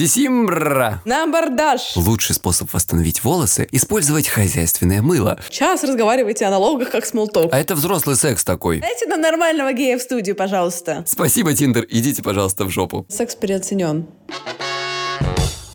Сисимбра! На абордаж! Лучший способ восстановить волосы – использовать хозяйственное мыло. Час разговаривайте о налогах, как смолток. А это взрослый секс такой. Дайте нам нормального гея в студию, пожалуйста. Спасибо, Тиндер, идите, пожалуйста, в жопу. Секс переоценен.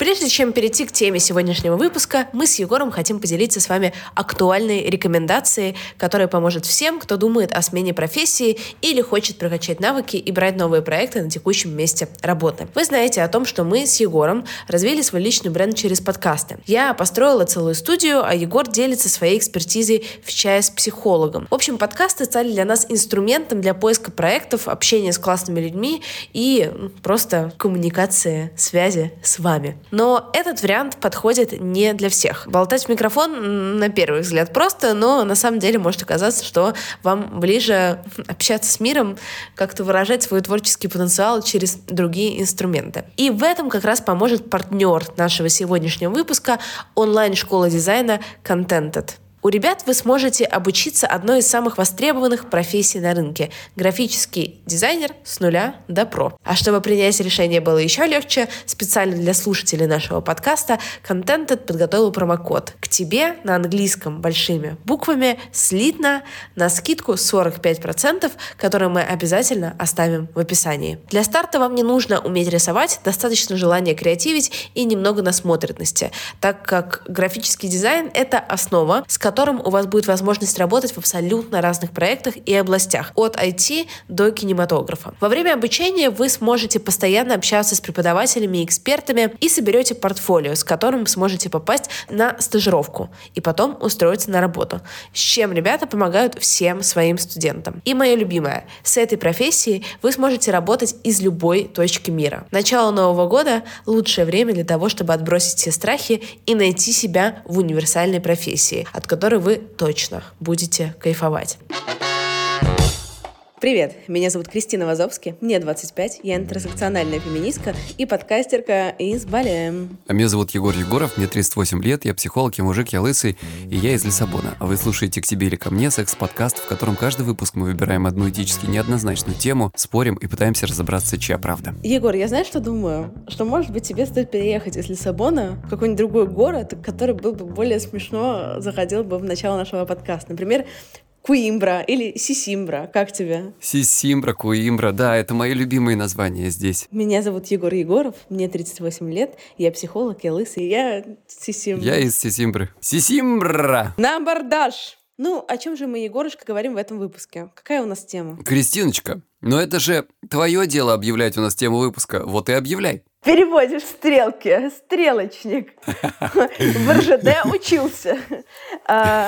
Прежде чем перейти к теме сегодняшнего выпуска, мы с Егором хотим поделиться с вами актуальной рекомендацией, которая поможет всем, кто думает о смене профессии или хочет прокачать навыки и брать новые проекты на текущем месте работы. Вы знаете о том, что мы с Егором развили свой личный бренд через подкасты. Я построила целую студию, а Егор делится своей экспертизой в чае с психологом. В общем, подкасты стали для нас инструментом для поиска проектов, общения с классными людьми и просто коммуникации, связи с вами. Но этот вариант подходит не для всех. Болтать в микрофон на первый взгляд просто, но на самом деле может оказаться, что вам ближе общаться с миром, как-то выражать свой творческий потенциал через другие инструменты. И в этом как раз поможет партнер нашего сегодняшнего выпуска онлайн-школа дизайна Contented. У ребят вы сможете обучиться одной из самых востребованных профессий на рынке – графический дизайнер с нуля до про. А чтобы принять решение было еще легче, специально для слушателей нашего подкаста Contented подготовил промокод. К тебе на английском большими буквами слитно на скидку 45%, которую мы обязательно оставим в описании. Для старта вам не нужно уметь рисовать, достаточно желания креативить и немного насмотренности, так как графический дизайн – это основа, с которой которым у вас будет возможность работать в абсолютно разных проектах и областях, от IT до кинематографа. Во время обучения вы сможете постоянно общаться с преподавателями и экспертами и соберете портфолио, с которым сможете попасть на стажировку и потом устроиться на работу, с чем ребята помогают всем своим студентам. И мое любимое, с этой профессией вы сможете работать из любой точки мира. Начало Нового года – лучшее время для того, чтобы отбросить все страхи и найти себя в универсальной профессии, от которой которой вы точно будете кайфовать. Привет, меня зовут Кристина Вазовски, мне 25, я интерсекциональная феминистка и подкастерка из Бали. А меня зовут Егор Егоров, мне 38 лет, я психолог, я мужик, я лысый, и я из Лиссабона. А вы слушаете «К тебе или ко мне» секс-подкаст, в котором каждый выпуск мы выбираем одну этически неоднозначную тему, спорим и пытаемся разобраться, чья правда. Егор, я знаешь, что думаю? Что, может быть, тебе стоит переехать из Лиссабона в какой-нибудь другой город, который был бы более смешно заходил бы в начало нашего подкаста. Например, Куимбра или Сисимбра. Как тебе? Сисимбра, Куимбра, да, это мои любимые названия здесь. Меня зовут Егор Егоров, мне 38 лет, я психолог, я лысый, я Сисимбра. Я из Сисимбры. Сисимбра! На абордаж! Ну, о чем же мы, Егорушка, говорим в этом выпуске? Какая у нас тема? Кристиночка, но это же твое дело объявлять у нас тему выпуска. Вот и объявляй. Переводишь стрелки, стрелочник. В РЖД учился. А,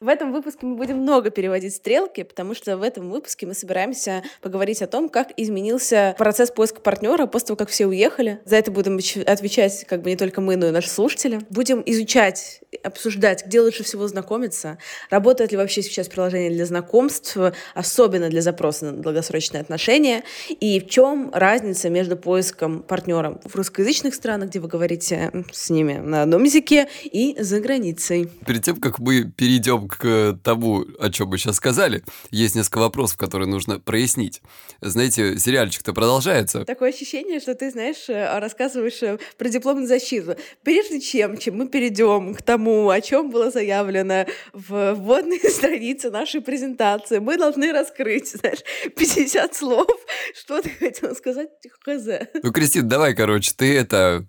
в этом выпуске мы будем много переводить стрелки, потому что в этом выпуске мы собираемся поговорить о том, как изменился процесс поиска партнера после того, как все уехали. За это будем отвечать как бы не только мы, но и наши слушатели. Будем изучать, обсуждать, где лучше всего знакомиться, работает ли вообще сейчас приложение для знакомств, особенно для запроса на долгосрочные отношения, и в чем разница между поиском партнера в русскоязычных странах, где вы говорите с ними на одном языке, и за границей. Перед тем, как мы перейдем к тому, о чем мы сейчас сказали, есть несколько вопросов, которые нужно прояснить. Знаете, сериальчик-то продолжается. Такое ощущение, что ты, знаешь, э, рассказываешь э, про дипломную защиту. Прежде чем, чем мы перейдем к тому, о чем было заявлено в вводной странице нашей презентации, мы должны раскрыть, знаешь, 50 слов. Что ты хотела сказать? Хз. Ну, Кристина, давай, короче, ты это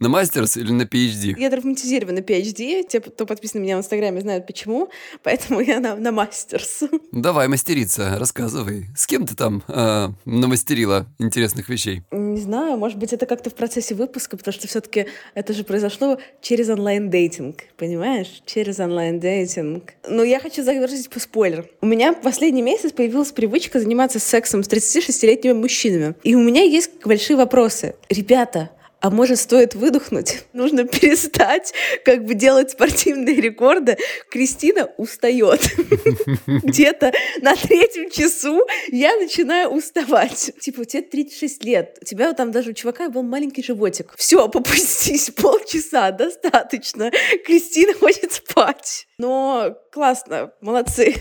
на мастерс или на PhD? Я травматизирована на PhD. Те, кто подписан на меня в Инстаграме, знают почему. Поэтому я на, на мастерс. Давай мастериться, рассказывай. С кем ты там э, намастерила интересных вещей? Не знаю, может быть, это как-то в процессе выпуска, потому что все-таки это же произошло через онлайн-дейтинг, понимаешь? Через онлайн-дейтинг. Но я хочу завершить по спойлер. У меня в последний месяц появилась привычка заниматься сексом с 36-летними мужчинами. И у меня есть большие вопросы. Ребята, а может, стоит выдохнуть? Нужно перестать как бы делать спортивные рекорды. Кристина устает. Где-то на третьем часу я начинаю уставать. Типа, тебе 36 лет, у тебя там даже у чувака был маленький животик. Все, попустись, полчаса, достаточно. Кристина хочет спать. Но классно, молодцы.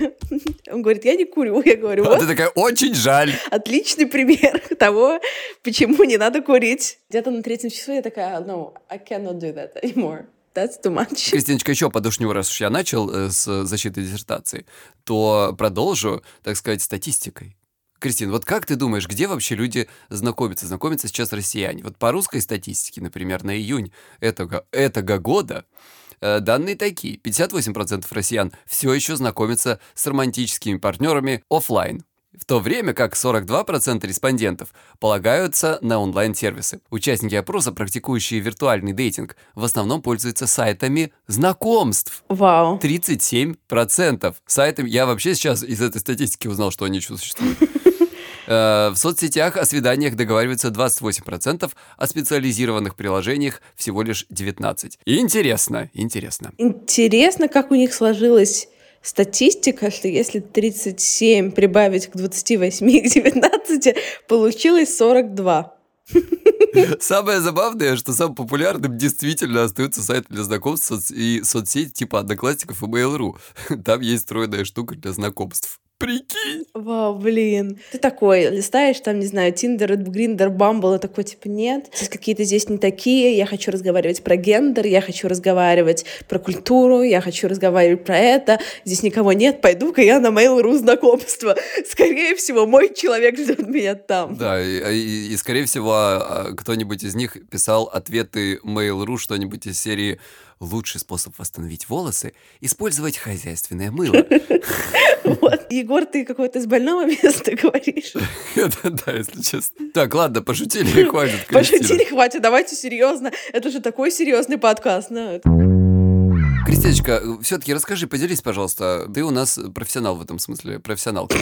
Он говорит, я не курю. Я говорю, вот. А ты такая, очень жаль. Отличный пример того, почему не надо курить. Где-то на третьем часу, я такая, no, I cannot do that anymore. That's too much. Кристиночка, еще подушню, раз уж я начал э, с защиты диссертации, то продолжу, так сказать, статистикой. Кристин, вот как ты думаешь, где вообще люди знакомятся? Знакомятся сейчас россияне? Вот по русской статистике, например, на июнь этого, этого года э, данные такие. 58% россиян все еще знакомятся с романтическими партнерами офлайн в то время как 42% респондентов полагаются на онлайн-сервисы. Участники опроса, практикующие виртуальный дейтинг, в основном пользуются сайтами знакомств. Вау. 37% сайтами. Я вообще сейчас из этой статистики узнал, что они существуют. Э, в соцсетях о свиданиях договариваются 28%, о специализированных приложениях всего лишь 19%. Интересно, интересно. Интересно, как у них сложилось статистика, что если 37 прибавить к 28 и к 19, получилось 42. Самое забавное, что самым популярным действительно остаются сайты для знакомств и соцсети типа Одноклассников и Mail.ru. Там есть встроенная штука для знакомств. Прикинь. Вау, блин. Ты такой, листаешь там, не знаю, Тиндер, Гриндер, Бамбл, и такой, типа, нет, здесь какие-то здесь не такие, я хочу разговаривать про гендер, я хочу разговаривать про культуру, я хочу разговаривать про это, здесь никого нет, пойду-ка я на Mail.ru знакомство. Скорее всего, мой человек ждет меня там. Да, и, и, и скорее всего, а, кто-нибудь из них писал ответы Mail.ru, что-нибудь из серии лучший способ восстановить волосы – использовать хозяйственное мыло. Вот. Егор, ты какое-то из больного места говоришь. Да, если честно. Так, ладно, пошутили, хватит. Пошутили, хватит, давайте серьезно. Это же такой серьезный подкаст. Кристиночка, все-таки расскажи, поделись, пожалуйста. Ты у нас профессионал в этом смысле, профессионалка.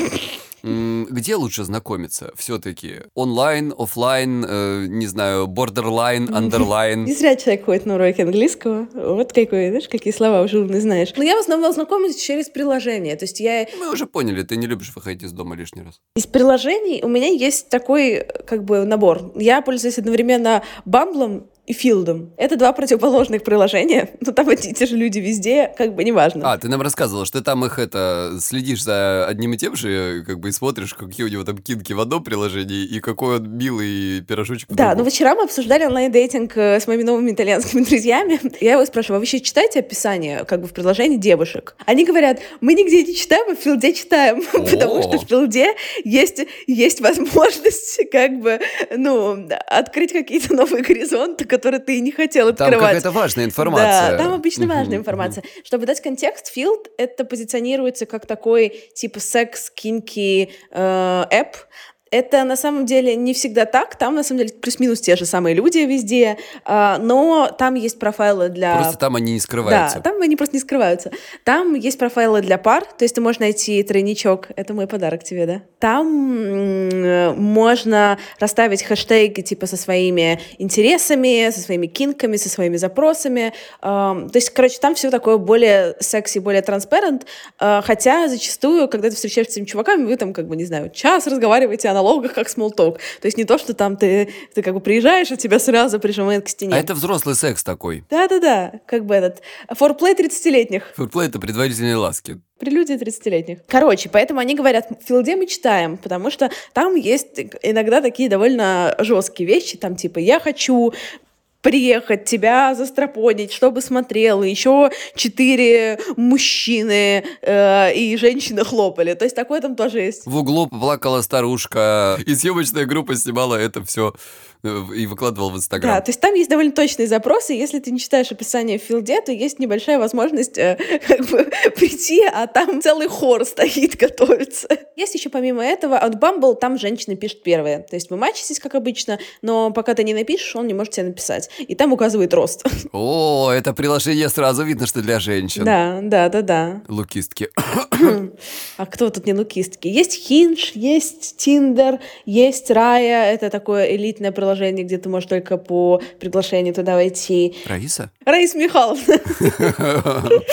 Где лучше знакомиться все-таки? Онлайн, офлайн, э, не знаю, borderline, underline? Не зря человек ходит на уроки английского. Вот какой, знаешь, какие слова уже не знаешь. Но я в основном знакомлюсь через приложение. То есть я... Мы уже поняли, ты не любишь выходить из дома лишний раз. Из приложений у меня есть такой, как бы, набор. Я пользуюсь одновременно Бамблом и Филдом. Это два противоположных приложения, но там одни и те же люди везде, как бы неважно. А, ты нам рассказывала, что ты там их это следишь за одним и тем же, как бы и смотришь, какие у него там кинки в одном приложении и какой он милый пирожочек в Да, но вчера мы обсуждали онлайн-дейтинг э, с моими новыми итальянскими друзьями. Я его спрашиваю, а вы вообще читаете описание как бы в приложении девушек? Они говорят, мы нигде не читаем, а в Филде читаем, потому что в Филде есть, есть возможность как бы, ну, открыть какие-то новые горизонты, которые ты не хотел Там открывать. какая-то важная информация. Да, там обычно важная информация. Чтобы дать контекст, Field это позиционируется как такой типа секс, кинки э. Это на самом деле не всегда так. Там на самом деле плюс-минус те же самые люди везде, а, но там есть профайлы для Просто там они не скрываются. да, там они просто не скрываются. Там есть профайлы для пар, то есть ты можешь найти тройничок. Это мой подарок тебе, да? Там можно расставить хэштеги типа со своими интересами, со своими кинками, со своими запросами. Ам, то есть, короче, там все такое более секси, более транспарент. Хотя зачастую, когда ты встречаешься с этими чуваками, вы там, как бы, не знаю, час разговариваете о налогах, как talk. То есть не то, что там ты, ты как бы приезжаешь, и тебя сразу прижимает к стене. А это взрослый секс такой. Да-да-да, как бы этот форплей 30-летних. Фурплей — это предварительные ласки. Прелюдия 30-летних. Короче, поэтому они говорят, в филде мы читаем, потому что там есть иногда такие довольно жесткие вещи, там типа «я хочу приехать, тебя застропонить, чтобы смотрел, и еще четыре мужчины э, и женщины хлопали. То есть такое там тоже есть. В углу плакала старушка, и съемочная группа снимала это все и выкладывала в Да, Инстаграм. то есть там есть довольно точные запросы. Если ты не читаешь описание в филде, то есть небольшая возможность э, как бы прийти, а там целый хор стоит, готовится. Есть еще помимо этого, от Bumble там женщина пишет первая. То есть вы мачитесь, как обычно, но пока ты не напишешь, он не может тебе написать. И там указывает рост. О, это приложение сразу видно, что для женщин. Да, да, да, да. Лукистки. А кто тут не лукистки? Есть Hinge, есть Tinder, есть Рая. Это такое элитное приложение, где ты можешь только по приглашению туда войти. Раиса? Раиса Михайловна.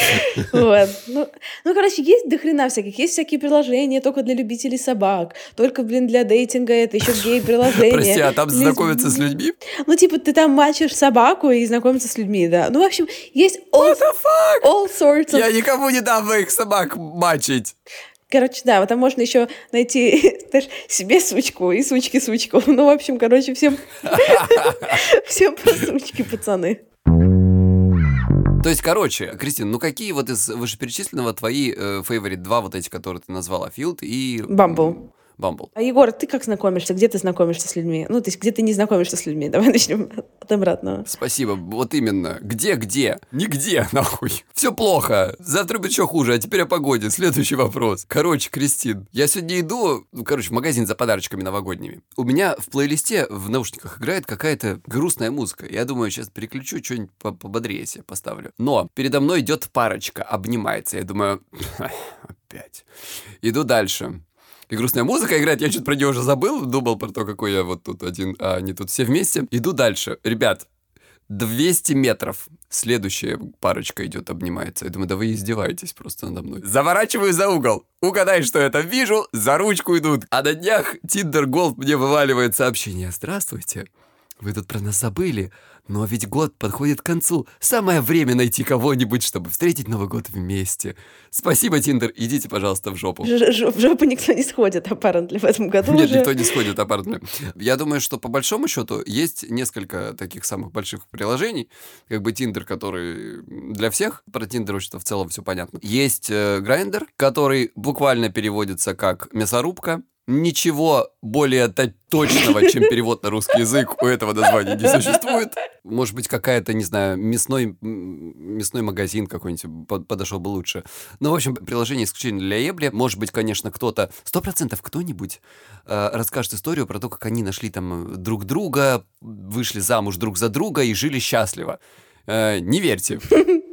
Вот. Ну, ну, короче, есть дохрена всяких. Есть всякие приложения только для любителей собак. Только, блин, для дейтинга это еще гей-приложение. Прости, а там знакомиться с людьми? Ну, типа, ты там мачишь собаку и знакомиться с людьми, да. Ну, в общем, есть all, all sorts of... Я никому не дам моих собак мачить. Короче, да, вот там можно еще найти знаешь, себе сучку и сучки сучку. Ну, в общем, короче, всем, всем по сучке, пацаны. То есть, короче, Кристина, ну какие вот из вышеперечисленного твои э, фейворит два вот эти, которые ты назвала, Филд и... Бамбл. Бамбл. А Егор, ты как знакомишься? Где ты знакомишься с людьми? Ну, то есть, где ты не знакомишься с людьми? Давай начнем от обратного. Спасибо. Вот именно. Где-где? Нигде, нахуй. Все плохо. Завтра будет еще хуже. А теперь о погоде. Следующий вопрос. Короче, Кристин, я сегодня иду, ну, короче, в магазин за подарочками новогодними. У меня в плейлисте в наушниках играет какая-то грустная музыка. Я думаю, сейчас переключу, что-нибудь пободрее себе поставлю. Но передо мной идет парочка, обнимается. Я думаю, опять. Иду дальше и грустная музыка играет. Я что-то про нее уже забыл, думал про то, какой я вот тут один, а они тут все вместе. Иду дальше. Ребят, 200 метров. Следующая парочка идет, обнимается. Я думаю, да вы издеваетесь просто надо мной. Заворачиваю за угол. Угадай, что это вижу. За ручку идут. А на днях Тиндер Голд мне вываливает сообщение. Здравствуйте. Вы тут про нас забыли, но ведь год подходит к концу. Самое время найти кого-нибудь, чтобы встретить Новый год вместе. Спасибо, Тиндер. Идите, пожалуйста, в жопу. Ж в жопу никто не сходит, apparently, в этом году Нет, уже. никто не сходит, apparently. Я думаю, что по большому счету есть несколько таких самых больших приложений, как бы Тиндер, который для всех, про Тиндер вообще в целом все понятно. Есть Grindr, который буквально переводится как мясорубка, Ничего более точного, чем перевод на русский язык, у этого названия не существует. Может быть, какая-то, не знаю, мясной, мясной магазин какой-нибудь подошел бы лучше. Ну, в общем, приложение исключительно для ебли. Может быть, конечно, кто-то, сто процентов кто-нибудь э, расскажет историю про то, как они нашли там друг друга, вышли замуж друг за друга и жили счастливо. Э, не верьте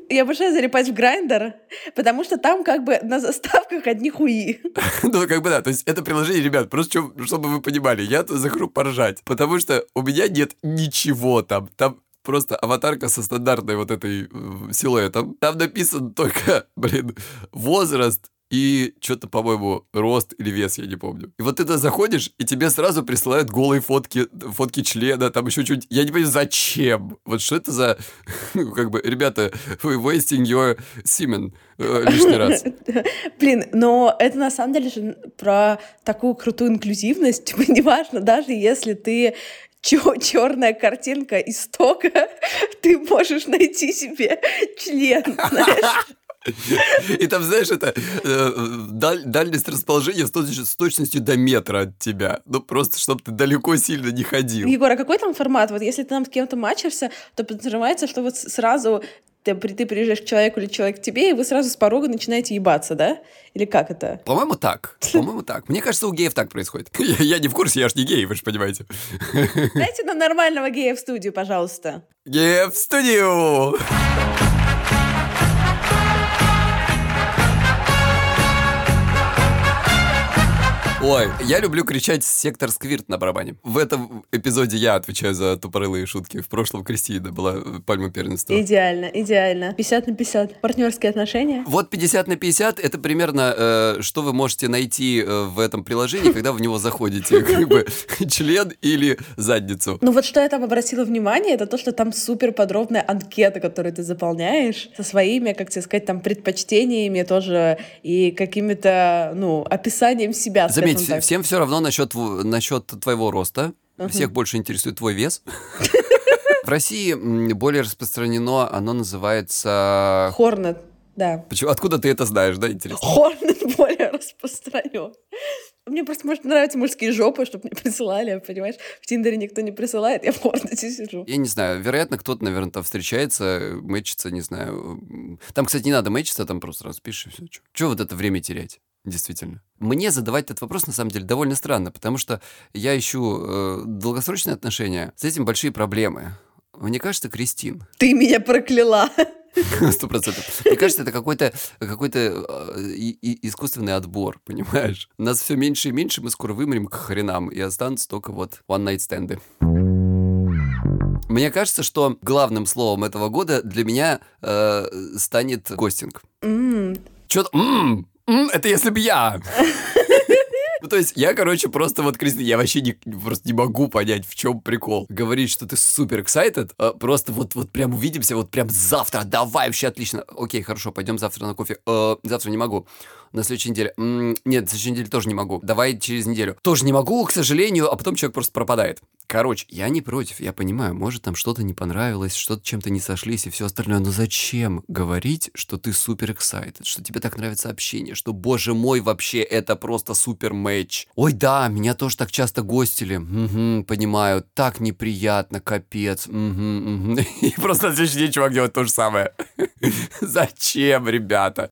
я обожаю залипать в грайндер, потому что там как бы на заставках одни хуи. Ну, как бы да, то есть это приложение, ребят, просто чтобы вы понимали, я тут захожу поржать, потому что у меня нет ничего там. Там просто аватарка со стандартной вот этой э, силуэтом. Там написан только, блин, возраст, и что-то, по-моему, рост или вес, я не помню. И вот ты туда заходишь, и тебе сразу присылают голые фотки, фотки члена, там еще что-нибудь. Я не понимаю, зачем? Вот что это за... Как бы, ребята, вы wasting your semen э, лишний раз. Блин, но это на самом деле же про такую крутую инклюзивность. Неважно, даже если ты черная картинка истока, ты можешь найти себе член, знаешь. И там, знаешь, это э, даль, дальность расположения с, точ, с точностью до метра от тебя. Ну, просто, чтобы ты далеко сильно не ходил. Егор, а какой там формат? Вот если ты там с кем-то матчишься, то подразумевается, что вот сразу ты, ты приезжаешь к человеку или человек к тебе, и вы сразу с порога начинаете ебаться, да? Или как это? По-моему, так. По-моему, так. Мне кажется, у геев так происходит. Я, я не в курсе, я ж не гей, вы же понимаете. Дайте нам нормального гея в студию, пожалуйста. Гея в студию! Ой, я люблю кричать «Сектор Сквирт» на барабане. В этом эпизоде я отвечаю за тупорылые шутки. В прошлом Кристина была э, пальма первенства. Идеально, идеально. 50 на 50. Партнерские отношения. Вот 50 на 50 — это примерно, э, что вы можете найти э, в этом приложении, когда в него заходите. Как бы член или задницу. Ну вот что я там обратила внимание, это то, что там супер подробная анкета, которую ты заполняешь со своими, как тебе сказать, там предпочтениями тоже и какими-то, ну, описанием себя, Заметь, так. всем все равно насчет, насчет твоего роста. Угу. Всех больше интересует твой вес. В России более распространено, оно называется... Хорнет, да. Почему? Откуда ты это знаешь, да, интересно? Хорнет более распространен. Мне просто, может, нравятся мужские жопы, чтобы мне присылали, понимаешь? В Тиндере никто не присылает, я в Хорнете сижу. Я не знаю, вероятно, кто-то, наверное, там встречается, мэчится, не знаю. Там, кстати, не надо мэчиться, там просто распишешь и все. Чего вот это время терять? Действительно. Мне задавать этот вопрос, на самом деле, довольно странно, потому что я ищу э, долгосрочные отношения. С этим большие проблемы. Мне кажется, Кристин. Ты меня прокляла. Сто процентов. Мне кажется, это какой-то какой э, искусственный отбор, понимаешь? Нас все меньше и меньше, мы скоро вымрем к хренам, и останутся только вот one-night стенды. Мне кажется, что главным словом этого года для меня э, станет гостинг. Mm. Что-то... Mm, это если бы я. Ну, то есть, я, короче, просто вот, Кристина, я вообще не, просто не могу понять, в чем прикол. Говорить, что ты супер excited, а просто вот, вот прям увидимся, вот прям завтра, давай, вообще отлично. Окей, хорошо, пойдем завтра на кофе. Э, завтра не могу. На следующей неделе. «М, Нет, на следующей неделе тоже не могу. Давай через неделю. Тоже не могу, к сожалению, а потом человек просто пропадает. Короче, я не против, я понимаю, может там что-то не понравилось, что-то чем-то не сошлись и все остальное, но зачем говорить, что ты супер excited, что тебе так нравится общение, что, боже мой, вообще это просто супер матч. Ой, да, меня тоже так часто гостили, Мгм, понимаю, так неприятно, капец, Мгм, мгм». И просто на следующий день чувак делает то же самое. Зачем, ребята?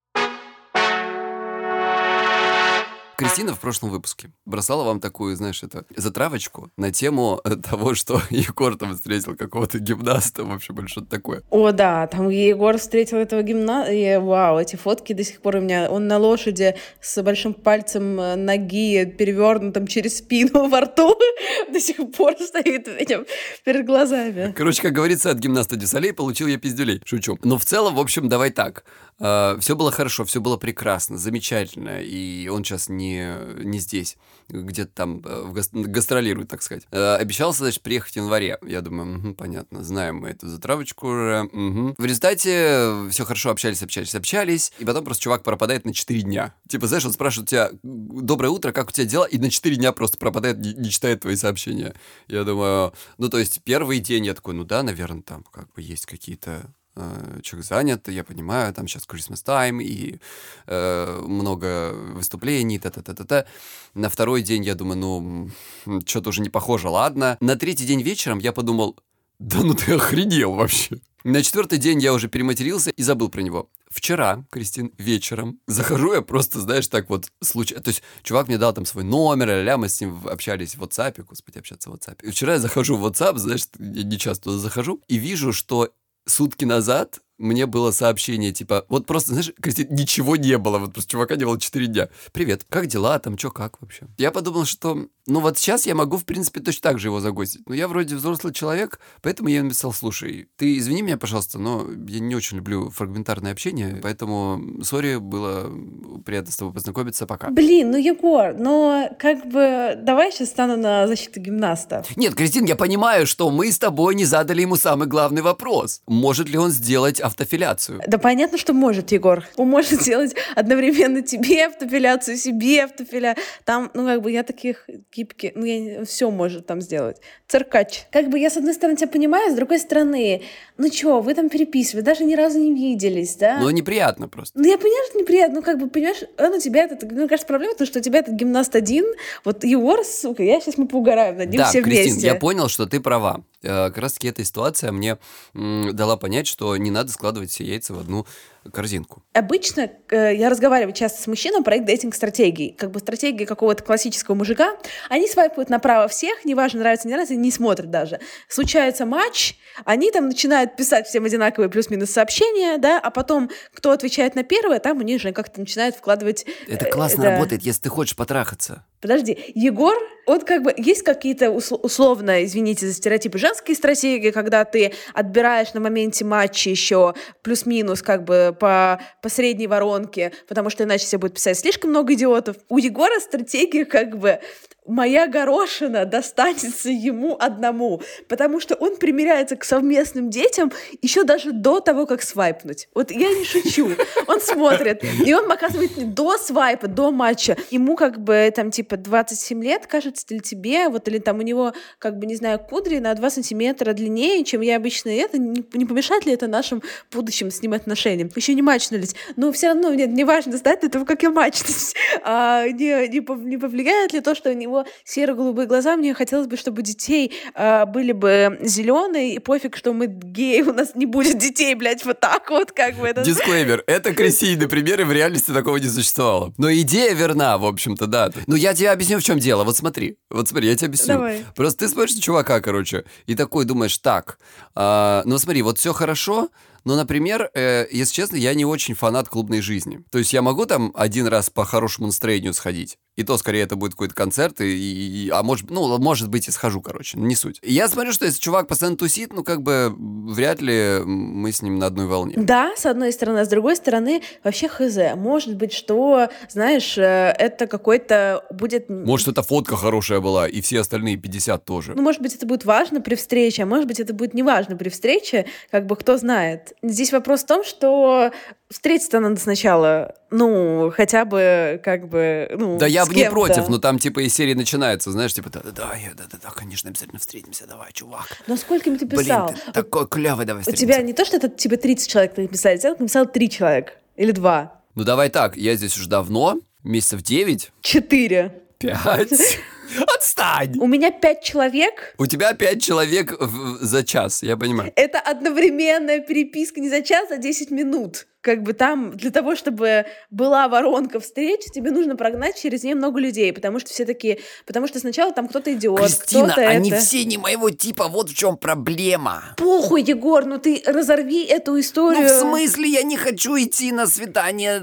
Кристина в прошлом выпуске бросала вам такую, знаешь, это затравочку на тему э, того, что Егор там встретил какого-то гимнаста, в общем, или что-то такое. О, да, там Егор встретил этого гимна, и вау, эти фотки до сих пор у меня, он на лошади с большим пальцем э, ноги перевернутым через спину во рту до сих пор стоит меня перед глазами. Короче, как говорится, от гимнаста Дюсалей получил я пиздюлей. Шучу. Но в целом, в общем, давай так. все было хорошо, все было прекрасно, замечательно. И он сейчас не, не здесь, где-то там э, в гас- гастролирует, так сказать. Э, обещался, значит, приехать в январе. Я думаю, «Мгм, понятно, знаем мы эту затравочку уже. мгм». В результате все хорошо общались, общались, общались. И потом просто чувак пропадает на 4 дня. Типа, знаешь, он спрашивает тебя, доброе утро, как у тебя дела? И на 4 дня просто пропадает, не, не читает твои сообщения. Я думаю, ну, то есть первый день я такой, ну да, наверное, там как бы есть какие-то э, человек занят, я понимаю, там сейчас Christmas time и э, много выступлений, та-та-та-та-та. На второй день я думаю, ну, что-то уже не похоже, ладно. На третий день вечером я подумал, да ну ты охренел вообще. На четвертый день я уже перематерился и забыл про него. Вчера, Кристин, вечером, захожу я просто, знаешь, так вот, случайно. То есть, чувак мне дал там свой номер, ля мы с ним общались в WhatsApp, господи, общаться в WhatsApp. И вчера я захожу в WhatsApp, знаешь, я не часто туда захожу, и вижу, что сутки назад мне было сообщение, типа, вот просто, знаешь, Кристин, ничего не было, вот просто чувака не было 4 дня. Привет, как дела, там, чё, как вообще? Я подумал, что, ну вот сейчас я могу, в принципе, точно так же его загостить. Но я вроде взрослый человек, поэтому я написал, слушай, ты извини меня, пожалуйста, но я не очень люблю фрагментарное общение, поэтому, сори, было приятно с тобой познакомиться, пока. Блин, ну Егор, но как бы давай сейчас стану на защиту гимнаста. Нет, Кристин, я понимаю, что мы с тобой не задали ему самый главный вопрос. Может ли он сделать автофиляцию? Да понятно, что может, Егор. Он может сделать одновременно тебе автофиляцию, себе автофиля. Там, ну, как бы я таких гибких, ну, я все может там сделать. Циркач. Как бы я, с одной стороны, тебя понимаю, с другой стороны, ну чё, вы там переписывали, даже ни разу не виделись, да? Ну, неприятно просто. Ну, я понимаю, что неприятно, ну, как бы, понимаешь, он у тебя этот, мне кажется, проблема в том, что у тебя этот гимнаст один, вот Егор, сука, я сейчас мы поугараем над ним да, все Кристин, вместе. я понял, что ты права. Э, Как раз-таки эта ситуация мне дала понять, что не надо складывать все яйца в одну корзинку. Обычно э, я разговариваю часто с мужчиной про их дейтинг-стратегии. Как бы стратегии какого-то классического мужика. Они свайпают направо всех, неважно, нравится, не нравится, не смотрят даже. Случается матч, они там начинают писать всем одинаковые плюс-минус сообщения, да, а потом кто отвечает на первое, там у них же как-то начинают вкладывать... Это э, классно да. работает, если ты хочешь потрахаться. Подожди, Егор, вот как бы есть какие-то усл- условно, извините за стереотипы, женские стратегии, когда ты отбираешь на моменте матча еще плюс-минус как бы по, по средней воронке, потому что иначе все будет писать слишком много идиотов. У Егора стратегия как бы моя горошина достанется ему одному, потому что он примеряется к совместным детям еще даже до того, как свайпнуть. Вот я не шучу. Он смотрит, и он показывает до свайпа, до матча. Ему как бы там типа 27 лет, кажется, или тебе, вот или там у него как бы, не знаю, кудри на 2 сантиметра длиннее, чем я обычно. Это не, не помешает ли это нашим будущим с ним отношениям? Еще не матчнулись. Но все равно нет, не важно знать до того, как я матчнусь. А, не, не, не повлияет ли то, что у него серо-голубые глаза? Мне хотелось бы, чтобы детей а, были бы зеленые, и пофиг, что мы геи, у нас не будет детей, блядь, вот так вот, как бы это... Дисклеймер. Это красивый пример, и в реальности такого не существовало. Но идея верна, в общем-то, да. Ну, я тебе объясню, в чем дело. Вот смотри. Вот смотри, я тебе объясню. Давай. Просто ты смотришь на чувака, короче, и такой думаешь, так, а, ну смотри, вот все хорошо, но, например, э, если честно, я не очень фанат клубной жизни. То есть я могу там один раз по хорошему настроению сходить, и то скорее это будет какой-то концерт, и, и- а может, ну, может быть, и схожу, короче, не суть. Я смотрю, что если чувак постоянно тусит, ну, как бы, вряд ли мы с ним на одной волне. Да, с одной стороны, а с другой стороны, вообще хз. Может быть, что, знаешь, э, это какой-то будет... Может, эта фотка хорошая была, и все остальные 50 тоже. Ну, может быть, это будет важно при встрече, а может быть, это будет неважно при встрече, как бы кто знает. Здесь вопрос в том, что встретиться надо сначала. Ну, хотя бы, как бы, ну, Да я бы не против, но там типа из серии начинается, знаешь, типа, да-да-да, да-да-да, конечно, обязательно встретимся, давай, чувак. Но скольким ты Блин, писал? ты такой клевый, давай У встретимся. тебя не то, что это тебе 30 человек написали, тебе написал 3 человека. Или 2. Ну давай так, я здесь уже давно, месяцев 9, 4. 5. Отстань! У меня 5 человек. У тебя 5 человек в- за час, я понимаю. Это одновременная переписка не за час, а 10 минут. Как бы там для того, чтобы была воронка встреч, тебе нужно прогнать через нее много людей, потому что все такие, потому что сначала там кто-то идиот, Кристина, кто-то они это. все не моего типа, вот в чем проблема. Похуй, Егор, ну ты разорви эту историю. Ну, в смысле, я не хочу идти на свидание.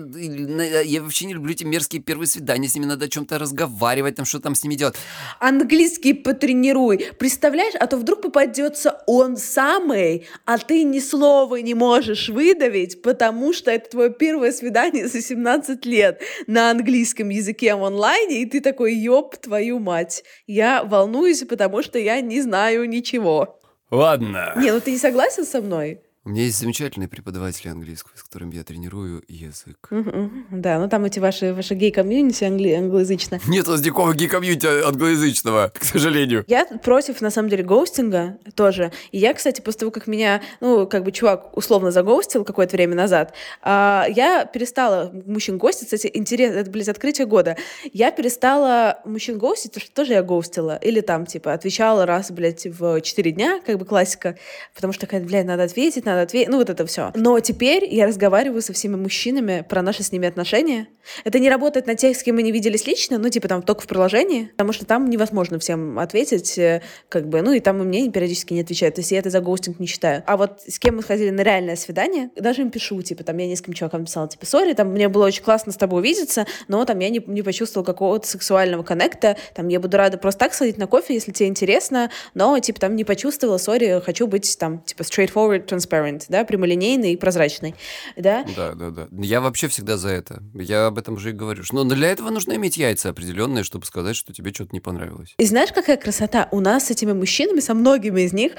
Я вообще не люблю эти мерзкие первые свидания. С ними надо о чем-то разговаривать, там, что там с ними делать. Английский потренируй. Представляешь, а то вдруг попадется он самый, а ты ни слова не можешь выдавить, потому что это твое первое свидание за 17 лет на английском языке в онлайне, и ты такой, ёб твою мать. Я волнуюсь, потому что я не знаю ничего. Ладно. Не, ну ты не согласен со мной? У меня есть замечательные преподаватели английского, с которыми я тренирую язык. Мгм. Да, ну там эти ваши, ваши гей-комьюнити англи- англоязычно. Нет у нас никакого гей-комьюнити англоязычного, к сожалению. Я против, на самом деле, гоустинга тоже. И я, кстати, после того, как меня, ну, как бы чувак условно загоустил какое-то время назад, а, я перестала мужчин гостить. Кстати, интересно, это, блядь, открытие года. Я перестала мужчин гостить, потому что тоже я гостила. Или там, типа, отвечала раз, блядь, в 4 дня, как бы классика. Потому что такая, блядь, надо ответить, надо ответить. Ну, вот это все. Но теперь я разговариваю со всеми мужчинами про наши с ними отношения. Это не работает на тех, с кем мы не виделись лично, ну, типа, там, только в приложении, потому что там невозможно всем ответить, э, как бы, ну, и там и мне периодически не отвечают, то есть я это за гоустинг не считаю. А вот с кем мы сходили на реальное свидание, даже им пишу, типа, там, я нескольким чувакам писала, типа, сори, там, мне было очень классно с тобой увидеться, но там я не, не почувствовала какого-то сексуального коннекта, там, я буду рада просто так сходить на кофе, если тебе интересно, но, типа, там, не почувствовала, сори, хочу быть, там, типа, straightforward, transparent, да, прямолинейный и прозрачный, да, Да, да, да. Я вообще всегда за это. Я об этом уже и говорю. Но для этого нужно иметь яйца определенные, чтобы сказать, что тебе что-то не понравилось. И знаешь, какая красота? У нас с этими мужчинами, со многими из них,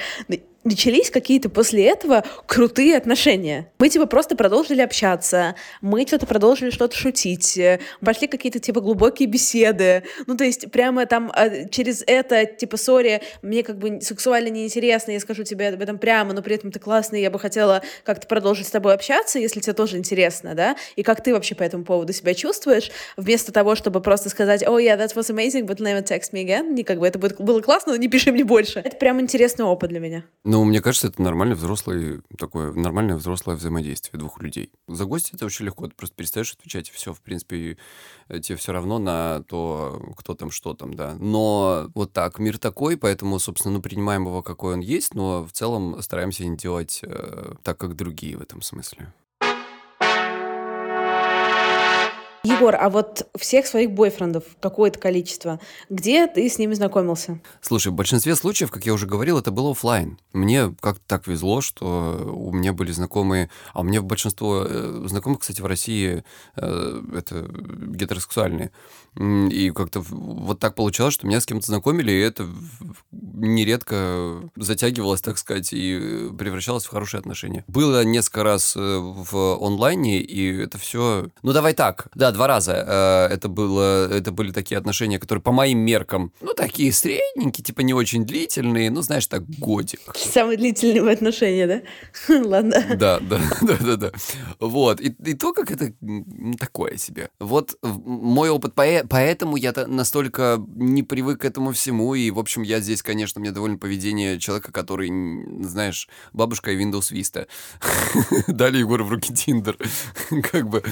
начались какие-то после этого крутые отношения. Мы типа просто продолжили общаться, мы что-то продолжили что-то шутить, пошли какие-то типа глубокие беседы. Ну, то есть прямо там э, через это, типа, сори, мне как бы сексуально неинтересно, я скажу тебе об этом прямо, но при этом ты классный, я бы хотела как-то продолжить с тобой общаться, если тебе тоже интересно, да? И как ты вообще по этому поводу себя чувствуешь, вместо того, чтобы просто сказать, oh yeah, that was amazing, but never text me again, не как бы это будет- было классно, но не пиши мне больше. Это прям интересный опыт для меня. Ну, мне кажется, это нормальный взрослый, такое нормальное взрослое взаимодействие двух людей. За гости это очень легко, ты просто перестаешь отвечать, все, в принципе, э, тебе все равно на то, кто там, что там, да. Но вот так, мир такой, поэтому, собственно, ну, принимаем его, какой он есть, но в целом стараемся не делать э, так, как другие в этом смысле. Егор, а вот всех своих бойфрендов, какое-то количество, где ты с ними знакомился? Слушай, в большинстве случаев, как я уже говорил, это было оффлайн. Мне как-то так везло, что у меня были знакомые, а у меня большинство э, знакомых, кстати, в России э, это гетеросексуальные. И как-то вот так получалось, что меня с кем-то знакомили, и это нередко затягивалось, так сказать, и превращалось в хорошие отношения. Было несколько раз э, в онлайне, и это все... Ну, давай так. Да, два раза. Э, Это, было, это были такие отношения, которые по моим меркам, ну, такие средненькие, типа не очень длительные, ну, знаешь, так, годик. Самые длительные отношения, да? Ладно. Да, да, да, да, да. Вот. И, и то, как это такое себе. Вот мой опыт, поэтому я настолько не привык к этому всему. И, в общем, я здесь, конечно, мне довольно поведение человека, который, знаешь, бабушка и Windows Vista. Дали Егору в руки Тиндер. Как бы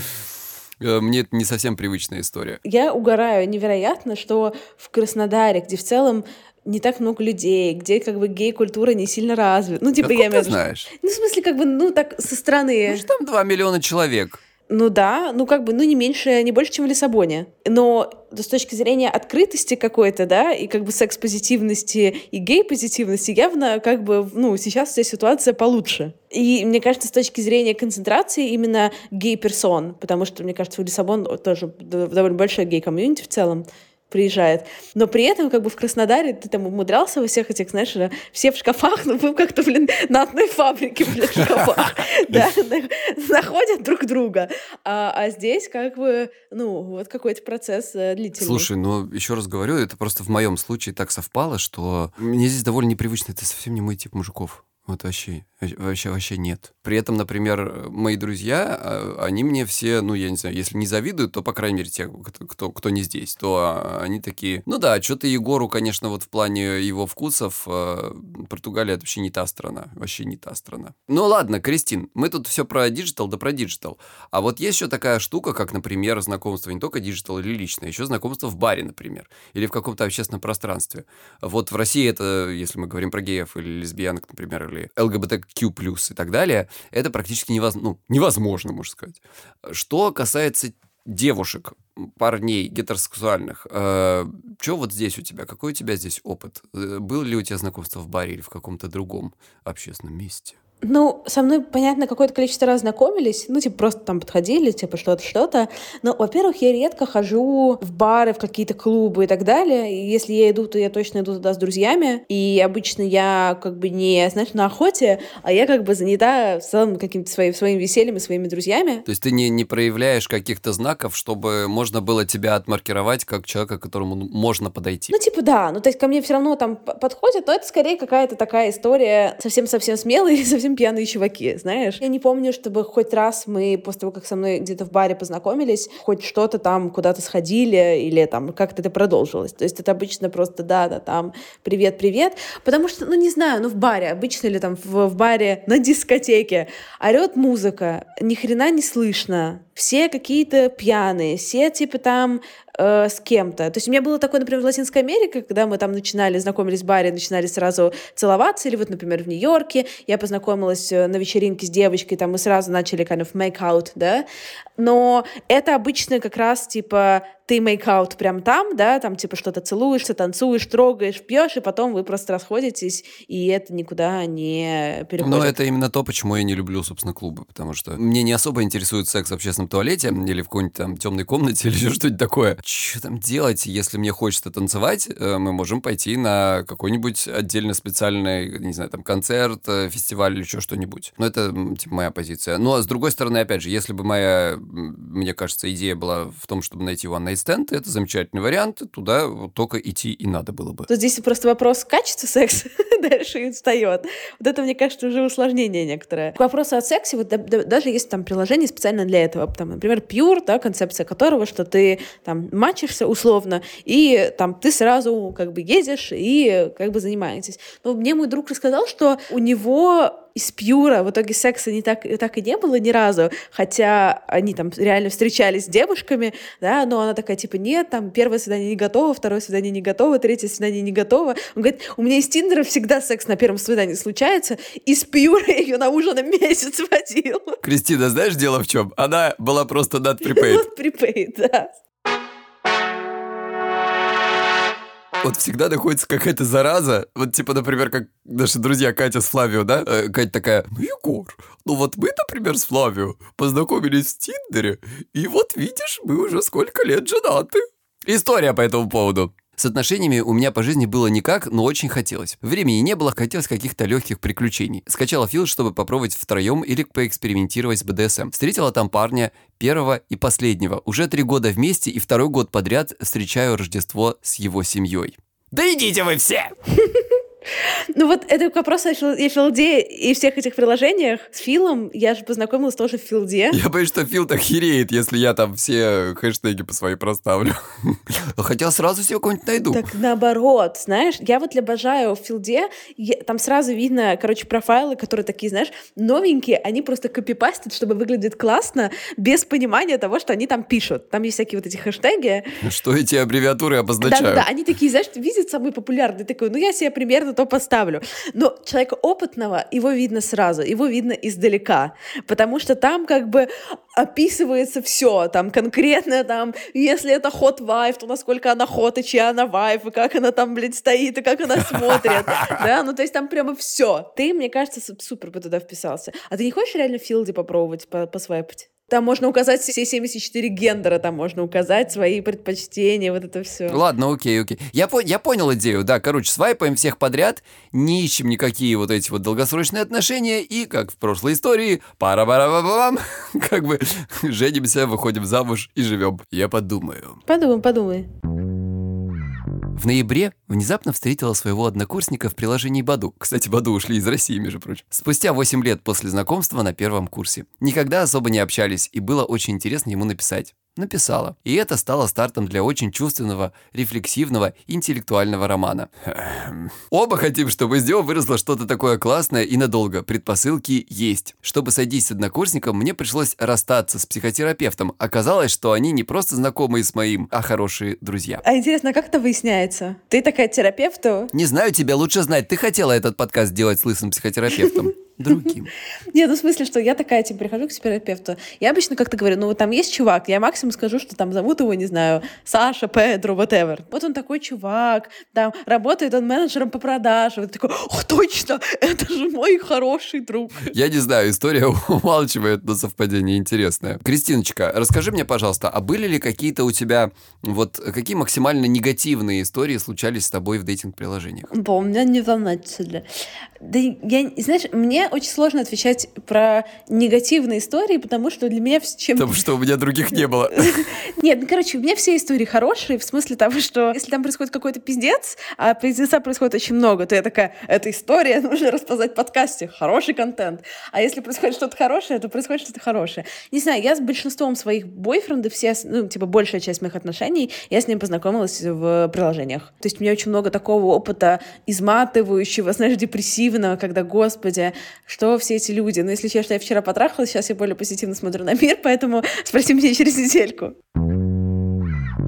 мне это не совсем привычная история. Я угораю невероятно, что в Краснодаре, где в целом не так много людей, где как бы гей-культура не сильно развита. Ну, типа, Откуда я ты виду... знаешь? Ну, в смысле, как бы, ну, так, со стороны. Ну, что там 2 миллиона человек? Ну да, ну как бы, ну не меньше, не больше, чем в Лиссабоне. Но с точки зрения открытости какой-то, да, и как бы секс-позитивности и гей-позитивности, явно как бы, ну, сейчас вся ситуация получше. И мне кажется, с точки зрения концентрации именно гей-персон, потому что, мне кажется, в Лиссабон тоже довольно большой гей-комьюнити в целом, приезжает. Но при этом как бы в Краснодаре ты там умудрялся во всех этих, знаешь, все в шкафах, ну вы как-то, блин, на одной фабрике, блин, в шкафах, да, находят друг друга. А, а здесь как бы, ну, вот какой-то процесс э, длительный. Слушай, ну, еще раз говорю, это просто в моем случае так совпало, что мне здесь довольно непривычно, это совсем не мой тип мужиков. Вот вообще, вообще, вообще нет. При этом, например, мои друзья, а, они мне все, ну, я не знаю, если не завидуют, то, по крайней мере, те, кто, кто не здесь, то а, они такие, ну да, что-то Егору, конечно, вот в плане его вкусов, а, Португалия это вообще не та страна, вообще не та страна. Ну ладно, Кристин, мы тут все про digital, да про digital. А вот есть еще такая штука, как, например, знакомство не только digital или личное, еще знакомство в баре, например, или в каком-то общественном пространстве. Вот в России это, если мы говорим про геев или лесбиянок, например, или ЛГБТQ+, и так далее, это практически невозможно, ну, невозможно, можно сказать. Что касается девушек, парней гетеросексуальных, э, что вот здесь у тебя? Какой у тебя здесь опыт? Э, был ли у тебя знакомство в баре или в каком-то другом общественном месте? Ну, со мной, понятно, какое-то количество раз знакомились, ну, типа, просто там подходили, типа, что-то, что-то. Но, во-первых, я редко хожу в бары, в какие-то клубы и так далее. И если я иду, то я точно иду туда с друзьями. И обычно я как бы не, знаешь, на охоте, а я как бы занята в целом каким-то своим, своим весельем и своими друзьями. То есть ты не, не проявляешь каких-то знаков, чтобы можно было тебя отмаркировать как человека, к которому можно подойти? Ну, типа, да. Ну, то есть ко мне все равно там подходят, но это скорее какая-то такая история совсем-совсем смелая и совсем совсем пьяные чуваки, знаешь. Я не помню, чтобы хоть раз мы после того, как со мной где-то в баре познакомились, хоть что-то там куда-то сходили или там как-то это продолжилось. То есть это обычно просто да-да, там привет-привет. Потому что, ну не знаю, ну в баре, обычно ли там в, в баре на дискотеке орет музыка, ни хрена не слышно, все какие-то пьяные, все типа там э, с кем-то. То есть у меня было такое, например, в Латинской Америке, когда мы там начинали, знакомились в баре, начинали сразу целоваться, или вот, например, в Нью-Йорке я познакомилась э, на вечеринке с девочкой, там мы сразу начали kind of make out, да, но это обычно как раз типа ты мейкаут прям там, да, там типа что-то целуешься, танцуешь, трогаешь, пьешь, и потом вы просто расходитесь, и это никуда не переходит. Но это именно то, почему я не люблю, собственно, клубы, потому что мне не особо интересует секс в общественном туалете или в какой-нибудь там темной комнате или что-нибудь такое. Что там делать, если мне хочется танцевать, э, мы можем пойти на какой-нибудь отдельно специальный, не знаю, там концерт, э, фестиваль или еще что-нибудь. Но это, типа, моя позиция. Но, с другой стороны, опять же, если бы моя, мне кажется, идея была в том, чтобы найти One Night стенд, это замечательный вариант, туда только идти и надо было бы. Тут здесь просто вопрос качества секса дальше и встает. Вот это, мне кажется, уже усложнение некоторое. К вопросу о сексе, вот даже есть там приложение специально для этого, там, например, Pure, да, концепция которого, что ты там мачишься условно, и там ты сразу как бы едешь и как бы занимаетесь. Но мне мой друг рассказал, что у него из Пьюра в итоге секса не так, так и не было ни разу, хотя они там реально встречались с девушками, да, но она такая, типа, нет, там, первое свидание не готово, второе свидание не готово, третье свидание не готово. Он говорит, у меня из Тиндера всегда секс на первом свидании случается, из Пьюра я ее на ужин на месяц водил. Кристина, знаешь, дело в чем? Она была просто not prepaid. Not prepaid, да. Вот всегда находится какая-то зараза. Вот типа, например, как наши друзья Катя с Флавио, да? Э, Катя такая, ну, Егор, ну вот мы, например, с Флавио познакомились в Тиндере, и вот видишь, мы уже сколько лет женаты. История по этому поводу. С отношениями у меня по жизни было никак, но очень хотелось. Времени не было, хотелось каких-то легких приключений. Скачала фил, чтобы попробовать втроем или поэкспериментировать с БДСМ. Встретила там парня первого и последнего. Уже три года вместе и второй год подряд встречаю Рождество с его семьей. Да идите вы все! Ну вот это к вопросу о Филде и всех этих приложениях. С Филом я же познакомилась тоже в Филде. Я боюсь, что Фил так хереет, если я там все хэштеги по своей проставлю. Хотя сразу себе кого-нибудь найду. Так наоборот, знаешь, я вот обожаю в Филде, там сразу видно, короче, профайлы, которые такие, знаешь, новенькие, они просто копипастят, чтобы выглядит классно, без понимания того, что они там пишут. Там есть всякие вот эти хэштеги. Что эти аббревиатуры обозначают? Да-да-да, они такие, знаешь, видят самые популярные, такой, ну я себе примерно то поставлю. Но человека опытного, его видно сразу, его видно издалека, потому что там как бы описывается все, там конкретно там, если это ход вайф, то насколько она ход и чья она вайф, и как она там, блядь, стоит, и как она смотрит, да, ну то есть там прямо все. Ты, мне кажется, супер бы туда вписался. А ты не хочешь реально в филде попробовать посвайпать? Там можно указать все 74 гендера, там можно указать свои предпочтения, вот это все. Ладно, окей, окей. Я, по- я понял идею, да, короче, свайпаем всех подряд, не ищем никакие вот эти вот долгосрочные отношения, и, как в прошлой истории, пара пара бам как бы женимся, выходим замуж и живем. Я подумаю. Подумай, подумай. В ноябре внезапно встретила своего однокурсника в приложении Баду. Кстати, Баду ушли из России, между прочим. Спустя 8 лет после знакомства на первом курсе. Никогда особо не общались, и было очень интересно ему написать. Написала. И это стало стартом для очень чувственного, рефлексивного, интеллектуального романа. Оба хотим, чтобы из него выросло что-то такое классное и надолго. Предпосылки есть. Чтобы сойдись с однокурсником, мне пришлось расстаться с психотерапевтом. Оказалось, что они не просто знакомые с моим, а хорошие друзья. А интересно, как это выясняется? Ты такая терапевту? Не знаю, тебя лучше знать. Ты хотела этот подкаст делать с лысым психотерапевтом. Другим. Нет, ну в смысле, что я такая, типа, прихожу к терапевту. Я обычно как-то говорю, ну вот там есть чувак, я максимум скажу, что там зовут его, не знаю, Саша, Педро, whatever. Вот он такой чувак, там работает он менеджером по продажам. Вот такой, ох, точно, это же мой хороший друг. Я не знаю, история умалчивает, но совпадение интересное. Кристиночка, расскажи мне, пожалуйста, а были ли какие-то у тебя, вот, какие максимально негативные истории случались с тобой в дейтинг-приложениях? Да, у меня не волнительно. Да я, знаешь, мне очень сложно отвечать про негативные истории, потому что для меня чем... Потому что у меня других не было. Нет, ну, короче, у меня все истории хорошие, в смысле того, что если там происходит какой-то пиздец, а пиздеца происходит очень много, то я такая, эта история нужно рассказать в подкасте, хороший контент. А если происходит что-то хорошее, то происходит что-то хорошее. Не знаю, я с большинством своих бойфрендов, все, ну, типа, большая часть моих отношений, я с ним познакомилась в приложениях. То есть у меня очень много такого опыта изматывающего, знаешь, депрессивного, когда, господи, что все эти люди. Но если честно, я вчера потрахалась, сейчас я более позитивно смотрю на мир, поэтому спроси меня через недельку.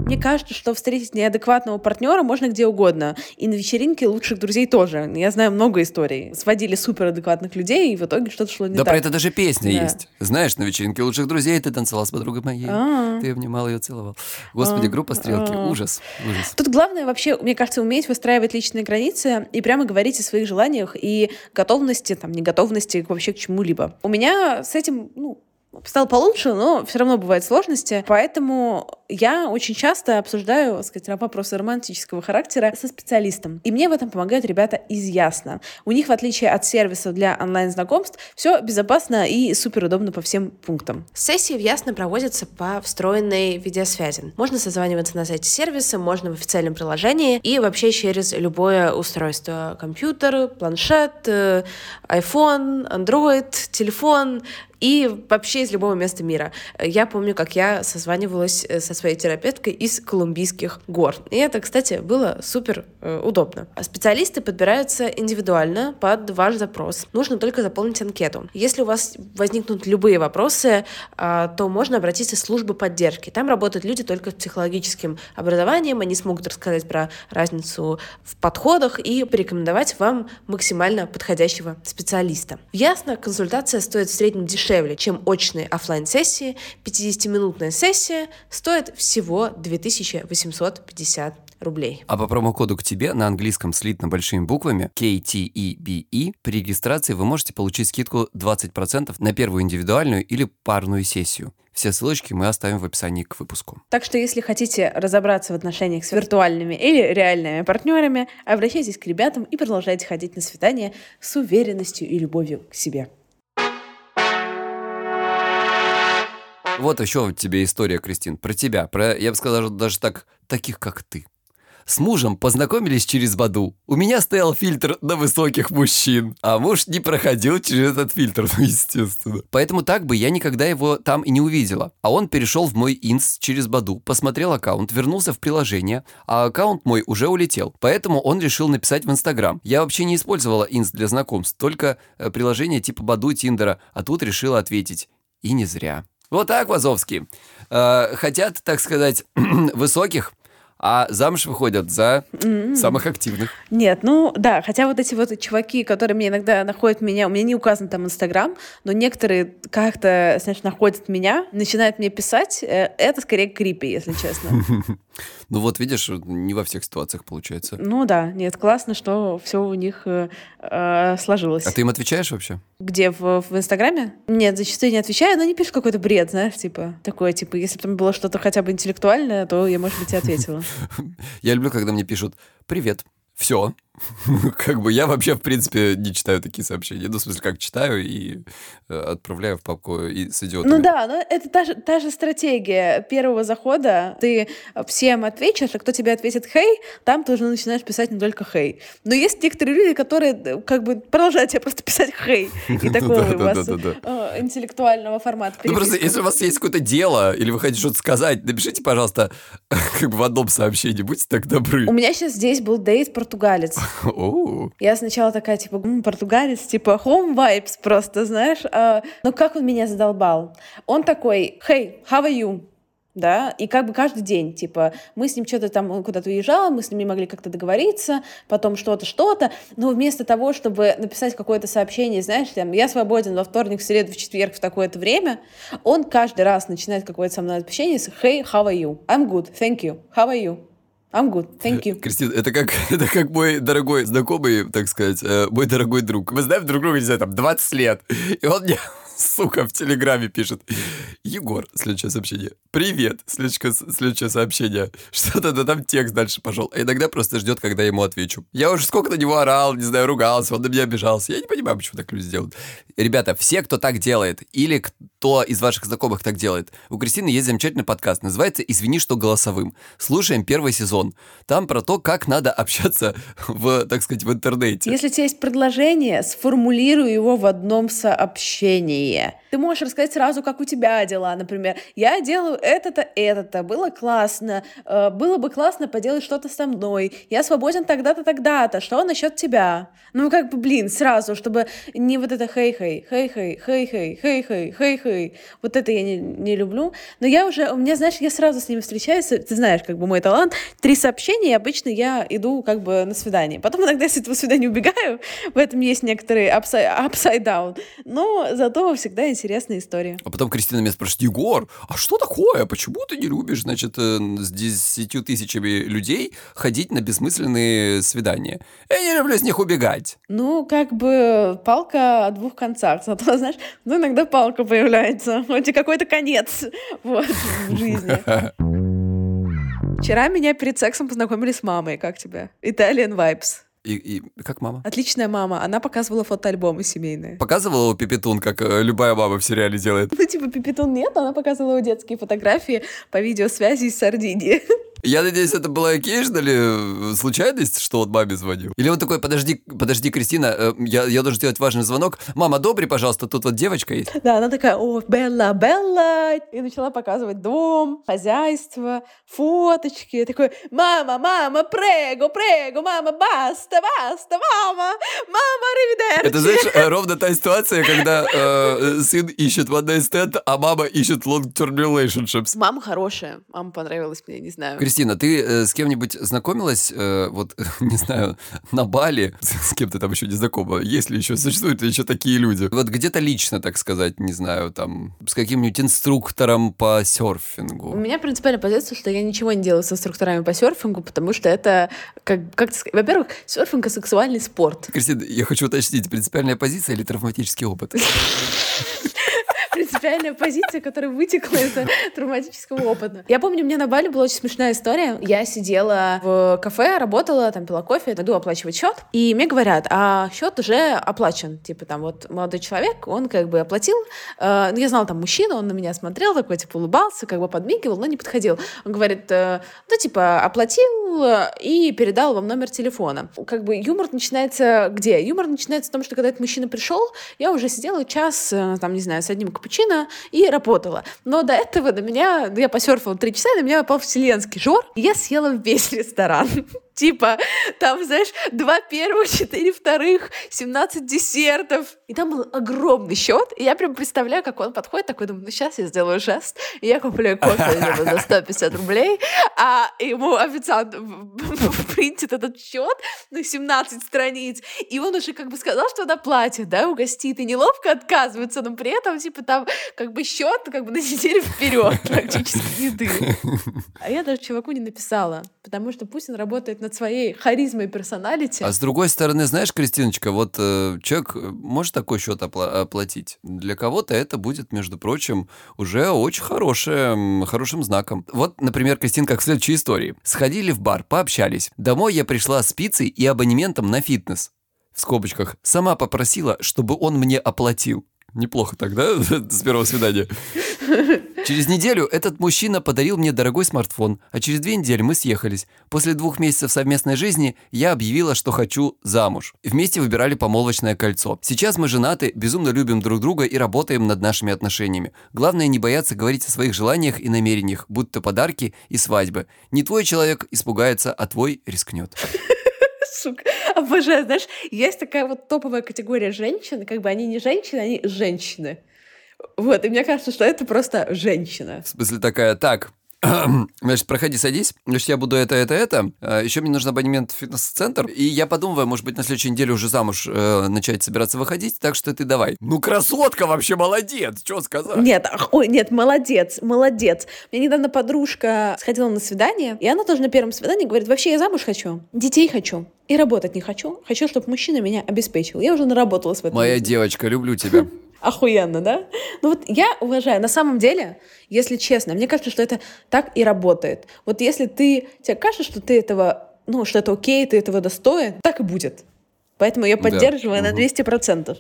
Мне кажется, что встретить неадекватного партнера можно где угодно. И на вечеринке лучших друзей тоже. Я знаю много историй. Сводили суперадекватных людей, и в итоге что-то шло не да так. про это даже песня Да. есть. Знаешь, на вечеринке лучших друзей ты танцевал с подругой моей. А. Ты обнимал ее, целовал. Господи, А. группа «Стрелки». А. Ужас. Ужас. Тут главное вообще, мне кажется, уметь выстраивать личные границы и прямо говорить о своих желаниях и готовности, там, неготовности вообще к чему-либо. У меня с этим, ну, стало получше, но все равно бывают сложности. Поэтому я очень часто обсуждаю, так сказать, вопросы романтического характера со специалистом. И мне в этом помогают ребята из Ясно. У них, в отличие от сервисов для онлайн-знакомств, все безопасно и супер удобно по всем пунктам. Сессии в Ясно проводятся по встроенной видеосвязи. Можно созваниваться на сайте сервиса, можно в официальном приложении и вообще через любое устройство. Компьютер, планшет, э, iPhone, Android, телефон и вообще из любого места мира. Я помню, как я созванивалась э, со своей терапевткой из Колумбийских гор. И это, кстати, было супер э, удобно. Специалисты подбираются индивидуально под ваш запрос. Нужно только заполнить анкету. Если у вас возникнут любые вопросы, а, то можно обратиться в службу поддержки. Там работают люди только с психологическим образованием, они смогут рассказать про разницу в подходах и порекомендовать вам максимально подходящего специалиста. Ясно, консультация стоит в среднем дешевле, чем очные оффлайн сессии 50-минутная сессия стоит всего 2850 рублей. А по промокоду к тебе на английском слитно большими буквами KTEBE при регистрации вы можете получить скидку 20% на первую индивидуальную или парную сессию. Все ссылочки мы оставим в описании к выпуску. Так что, если хотите разобраться в отношениях с виртуальными или реальными партнерами, обращайтесь к ребятам и продолжайте ходить на свидания с уверенностью и любовью к себе. Вот еще тебе история, Кристин, про тебя, про, я бы сказал, даже так, таких, как ты. С мужем познакомились через Баду. У меня стоял фильтр на высоких мужчин, а муж не проходил через этот фильтр, ну, естественно. Поэтому так бы я никогда его там и не увидела. А он перешел в мой инс через Баду, посмотрел аккаунт, вернулся в приложение, а аккаунт мой уже улетел. Поэтому он решил написать в Инстаграм. Я вообще не использовала инс для знакомств, только э, приложение типа Баду, Тиндера, а тут решила ответить. И не зря. Вот так, Вазовский. Э, хотят, так сказать, высоких, а замуж выходят за самых активных. Нет, ну да, хотя вот эти вот чуваки, которые мне иногда находят меня, у меня не указан там Инстаграм, но некоторые как-то, знаешь, находят меня, начинают мне писать, э, это скорее крипи, если честно. Ну вот, видишь, не во всех ситуациях получается. Ну да, нет, классно, что все у них э, э, сложилось. А ты им отвечаешь вообще? Где, в, в Инстаграме? Нет, зачастую не отвечаю, но не пишут какой-то бред, знаешь, типа, такое, типа, если бы там было что-то хотя бы интеллектуальное, то я, может быть, и ответила. Я люблю, когда мне пишут «Привет, все. как бы я вообще, в принципе, не читаю такие сообщения. Ну, в смысле, как читаю и э, отправляю в папку и с идиотами. Ну да, но это та же, та же стратегия первого захода. Ты всем ответишь, а кто тебе ответит «хей», там ты уже начинаешь писать не только «хей». Но есть некоторые люди, которые э, как бы продолжают тебе просто писать «хей». И такого у вас э, интеллектуального формата. Ну просто, если у вас есть какое-то дело, или вы хотите что-то сказать, напишите, пожалуйста, как бы в одном сообщении, будьте так добры. У меня сейчас здесь был дейт португалец. Я сначала такая, типа, португалец, типа, home vibes просто, знаешь. А, но как он меня задолбал. Он такой, hey, how are you? да, и как бы каждый день, типа, мы с ним что-то там, он куда-то уезжал, мы с ним не могли как-то договориться, потом что-то, что-то, но вместо того, чтобы написать какое-то сообщение, знаешь, там, я свободен во вторник, в среду, в четверг в такое-то время, он каждый раз начинает какое-то со мной общение с «Hey, how are you? I'm good, thank you. How are you?» I'm good, thank you. Кристина, это как, это как мой дорогой знакомый, так сказать, э, мой дорогой друг. Мы знаем друг друга, не знаю, там, 20 лет. И он мне сука, в Телеграме пишет. Егор, следующее сообщение. Привет, следующее, следующее сообщение. Что-то да там текст дальше пошел. А иногда просто ждет, когда я ему отвечу. Я уже сколько на него орал, не знаю, ругался, он на меня обижался. Я не понимаю, почему так люди делают. Ребята, все, кто так делает, или кто из ваших знакомых так делает, у Кристины есть замечательный подкаст. Называется «Извини, что голосовым». Слушаем первый сезон. Там про то, как надо общаться в, так сказать, в интернете. Если у тебя есть предложение, сформулируй его в одном сообщении внимание. Ты можешь рассказать сразу, как у тебя дела, например. Я делаю это-то, это-то, было классно, э, было бы классно поделать что-то со мной, я свободен тогда-то, тогда-то, что насчет тебя? Ну, как бы, блин, сразу, чтобы не вот это хей-хей, хей-хей, хей-хей, хей-хей, хей-хей. Вот это я не, не люблю. Но я уже, у меня, знаешь, я сразу с ними встречаюсь, ты знаешь, как бы мой талант, три сообщения, и обычно я иду как бы на свидание. Потом иногда с этого свидания убегаю, в этом есть некоторые upside, upside down, но зато всегда интересная история. А потом Кристина меня спрашивает, Егор, а что такое? Почему ты не любишь, значит, э, с десятью тысячами людей ходить на бессмысленные свидания? Я не люблю с них убегать. Ну, как бы палка о двух концах. Зато, знаешь, ну, иногда палка появляется. Хоть и какой-то конец вот, в жизни. Вчера меня перед сексом познакомили с мамой. Как тебе? Italian Vibes. И, и как мама? Отличная мама. Она показывала фотоальбомы семейные. Показывала Пипетун, как э, любая мама в сериале делает? Ну, типа, Пипетун нет, она показывала детские фотографии по видеосвязи из Сардинии. Я надеюсь, это была occasionally э, случайность, что он маме звонил? Или он такой, подожди, подожди, Кристина, э, я, я должен сделать важный звонок. Мама, добрый, пожалуйста, тут вот девочка есть. Да, она такая, о, Белла, Белла. И начала показывать дом, хозяйство, фоточки. Я такой, мама, мама, прего, прего, мама, баста, баста, мама, мама, ривидерчи. Это, знаешь, э, ровно та ситуация, когда э, сын ищет one night stand, а мама ищет long-term relationships. Мама хорошая, мама понравилась мне, не знаю. Кристина, ты э, с кем-нибудь знакомилась, э, вот, не знаю, на Бали, с кем ты там еще не знакома, если еще существуют еще такие люди? Вот где-то лично, так сказать, не знаю, там, с каким-нибудь инструктором по серфингу. У меня принципиальная позиция, что я ничего не делаю с инструкторами по серфингу, потому что это, как, как во-первых, серфинг — сексуальный спорт. Кристина, я хочу уточнить, принципиальная позиция или травматический опыт? принципиальная позиция, которая вытекла из травматического опыта. Я помню, у меня на Бали была очень смешная история. Я сидела в кафе, работала, там пила кофе, иду оплачивать счет, и мне говорят, а счет уже оплачен. Типа там вот молодой человек, он как бы оплатил. Э, ну, я знала там мужчину, он на меня смотрел, такой типа улыбался, как бы подмигивал, но не подходил. Он говорит, э, ну типа оплатил и передал вам номер телефона. Как бы юмор начинается где? Юмор начинается в том, что когда этот мужчина пришел, я уже сидела час, э, там, не знаю, с одним капучино и работала. Но до этого на меня, я посерфила три часа, и на меня попал вселенский жор, и я съела весь ресторан. Типа, там, знаешь, два первых, четыре вторых, 17 десертов. И там был огромный счет. И я прям представляю, как он подходит, такой, думаю, ну сейчас я сделаю жест, и я куплю кофе за 150 рублей, а ему официант принтит этот счет на 17 страниц, и он уже как бы сказал, что она платит, да, угостит, и неловко отказывается, но при этом, типа, там как бы счет как бы на неделю вперед практически еды. А я даже чуваку не написала, потому что Путин работает над своей харизмой и персоналити. А с другой стороны, знаешь, Кристиночка, вот э, человек может такой счет опла- оплатить. Для кого-то это будет, между прочим, уже очень хорошее, хорошим знаком. Вот, например, Кристин, как в следующей истории. Сходили в бар, пообщались. Домой я пришла с пиццей и абонементом на фитнес. В скобочках. Сама попросила, чтобы он мне оплатил. Неплохо тогда с первого свидания. Через неделю этот мужчина подарил мне дорогой смартфон, а через две недели мы съехались. После двух месяцев совместной жизни я объявила, что хочу замуж. Вместе выбирали помолвочное кольцо. Сейчас мы женаты, безумно любим друг друга и работаем над нашими отношениями. Главное не бояться говорить о своих желаниях и намерениях, будто подарки и свадьбы. Не твой человек испугается, а твой рискнет сука. Обожаю, знаешь, есть такая вот топовая категория женщин, как бы они не женщины, они женщины. Вот, и мне кажется, что это просто женщина. В смысле такая, так, Значит, проходи, садись. Значит, я буду это, это, это. А, Еще мне нужен абонемент в фитнес-центр. И я подумываю, может быть, на следующей неделе уже замуж э, начать собираться выходить. Так что ты давай. Ну, красотка вообще молодец. Что сказать? Нет, ой, нет, молодец, молодец. У меня недавно подружка сходила на свидание, и она тоже на первом свидании говорит, вообще я замуж хочу, детей хочу. И работать не хочу. Хочу, чтобы мужчина меня обеспечил. Я уже наработалась в этом. Моя девочка, люблю тебя. Охуенно, да? Ну вот я уважаю. На самом деле, если честно, мне кажется, что это так и работает. Вот если ты, тебе кажется, что ты этого, ну, что это окей, ты этого достоин, так и будет. Поэтому я поддерживаю да. на 200%.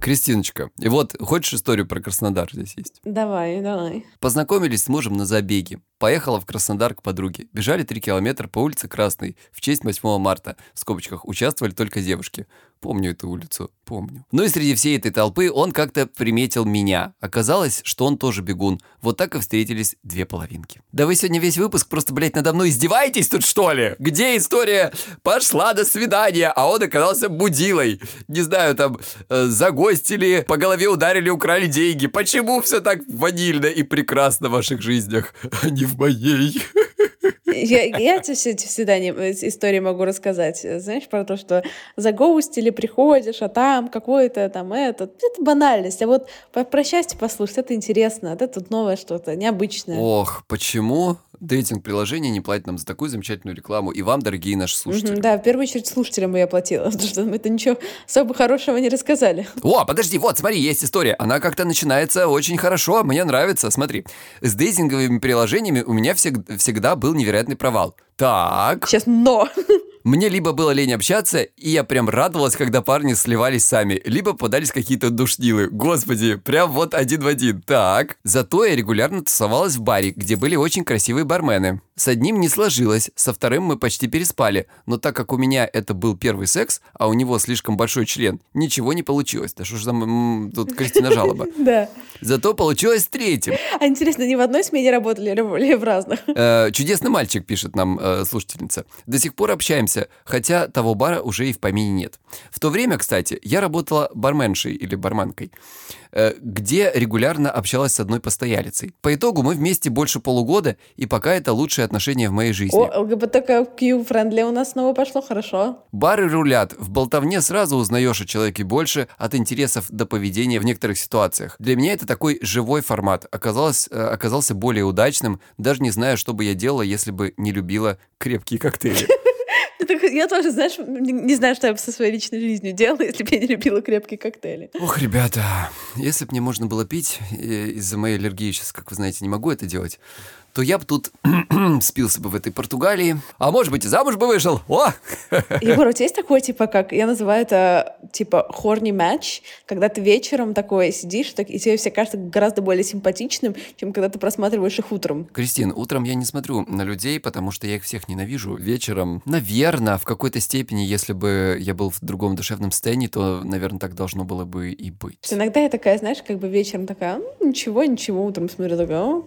Кристиночка, и вот хочешь историю про Краснодар здесь есть? Давай, давай. Познакомились с мужем на забеге. Поехала в Краснодар к подруге. Бежали 3 километра по улице Красной в честь 8 марта. В скобочках участвовали только девушки. Помню эту улицу, помню. Ну и среди всей этой толпы он как-то приметил меня. Оказалось, что он тоже бегун. Вот так и встретились две половинки. Да вы сегодня весь выпуск просто, блядь, надо мной издеваетесь тут, что ли? Где история пошла до свидания, а он оказался будилой? Не знаю, там, э, загостили, по голове ударили, украли деньги. Почему все так ванильно и прекрасно в ваших жизнях, а не в моей. Я, я тебе всегда не, истории могу рассказать. Знаешь, про то, что за загоустили, приходишь, а там какое-то там это. Это банальность. А вот про, счастье послушать, это интересно. Это тут новое что-то, необычное. Ох, почему дейтинг-приложение не платит нам за такую замечательную рекламу. И вам, дорогие наши слушатели. Угу, да, в первую очередь слушателям я платила, потому что мы это ничего особо хорошего не рассказали. О, подожди, вот, смотри, есть история. Она как-то начинается очень хорошо, мне нравится. Смотри, с дейтинговыми приложениями у меня всег- всегда был невероятный провал. Так. Сейчас но. Мне либо было лень общаться, и я прям радовалась, когда парни сливались сами, либо подались какие-то душнилы. Господи, прям вот один в один. Так. Зато я регулярно тусовалась в баре, где были очень красивые бармены. С одним не сложилось, со вторым мы почти переспали, но так как у меня это был первый секс, а у него слишком большой член, ничего не получилось. Да что ж там тут Кристина жалоба. Да. Зато получилось третьим. А интересно, не в одной смене работали или в разных? Э, чудесный мальчик, пишет нам э, слушательница. До сих пор общаемся хотя того бара уже и в помине нет. В то время, кстати, я работала барменшей или барманкой, э, где регулярно общалась с одной постоялицей. По итогу мы вместе больше полугода, и пока это лучшие отношения в моей жизни. О, ЛГБТК-friendly у нас снова пошло хорошо. Бары рулят. В болтовне сразу узнаешь о человеке больше от интересов до поведения в некоторых ситуациях. Для меня это такой живой формат. Оказалось, э, оказался более удачным, даже не знаю, что бы я делала, если бы не любила крепкие коктейли. Я тоже, знаешь, не знаю, что я бы со своей личной жизнью делала, если бы я не любила крепкие коктейли. Ох, ребята, если бы мне можно было пить, э, из-за моей аллергии сейчас, как вы знаете, не могу это делать, то я бы тут спился бы в этой Португалии. А может быть, и замуж бы вышел. О! Егор, у тебя есть такое, типа, как, я называю это, типа, хорни матч, когда ты вечером такой сидишь, так, и тебе все кажется гораздо более симпатичным, чем когда ты просматриваешь их утром. Кристин, утром я не смотрю на людей, потому что я их всех ненавижу. Вечером, наверное, в какой-то степени, если бы я был в другом душевном состоянии, то, наверное, так должно было бы и быть. Иногда я такая, знаешь, как бы вечером такая, ничего, ничего, утром смотрю, такая,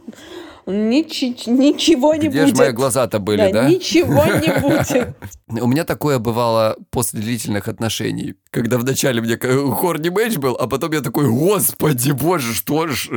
Нич- ничего не Где будет. же мои глаза-то были, да? Ничего не будет. У меня такое бывало после длительных отношений, когда вначале мне к- хорни мэч был, а потом я такой, господи боже, что ж,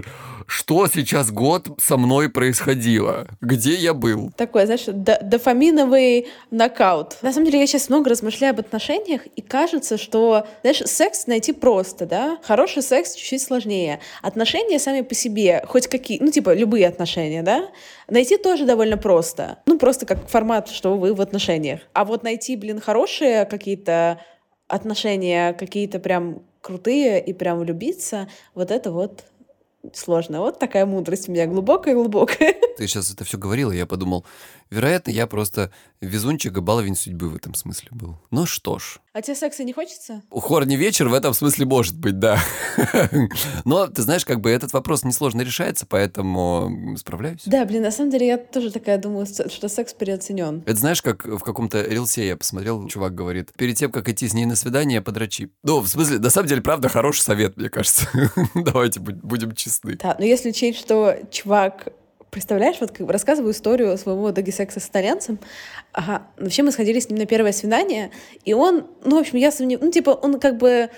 что сейчас год со мной происходило? Где я был? Такой, знаешь, до- дофаминовый нокаут. На самом деле, я сейчас много размышляю об отношениях, и кажется, что, знаешь, секс найти просто, да? Хороший секс чуть-чуть сложнее. Отношения сами по себе, хоть какие, ну, типа, любые отношения, да? Найти тоже довольно просто. Ну, просто как формат, что вы в отношениях. А вот найти, блин, хорошие какие-то отношения, какие-то прям крутые и прям влюбиться, вот это вот сложно. Вот такая мудрость у меня глубокая-глубокая. Ты сейчас это все говорила, я подумал, вероятно, я просто везунчик и баловень судьбы в этом смысле был. Ну что ж, А тебе секса не хочется? Хорни вечер в этом смысле может быть, да. Но, ты знаешь, как бы этот вопрос несложно решается, поэтому справляюсь. Да, блин, на самом деле я тоже такая думаю, что секс переоценен. Это знаешь, как в каком-то рилсе я посмотрел, чувак говорит, перед тем, как идти с ней на свидание, подрачи. Ну, в смысле, на самом деле, правда, хороший совет, мне кажется. Давайте будем честны. Да, но если учесть, что чувак Представляешь, вот как бы рассказываю историю своего доги-секса с итальянцем. Ага, вообще мы сходили с ним на первое свидание, и он, ну, в общем, я сомневаюсь, ну, типа, он как бы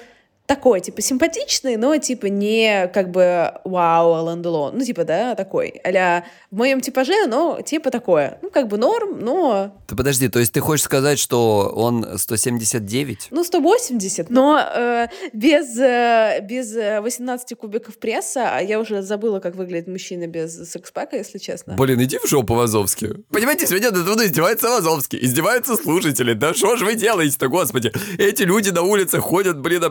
такой, типа, симпатичный, но, типа, не как бы вау, Алан Делон. Ну, типа, да, такой. а в моем типаже, но типа такое. Ну, как бы норм, но... Ты подожди, то есть ты хочешь сказать, что он 179? Ну, 180, но э, без, э, без э, 18 кубиков пресса, а я уже забыла, как выглядит мужчина без секс-пака, если честно. Блин, иди в жопу, Вазовский. Понимаете, сегодня над трудно издевается Вазовский, издеваются слушатели. Да что же вы делаете-то, господи? Эти люди на улице ходят, блин,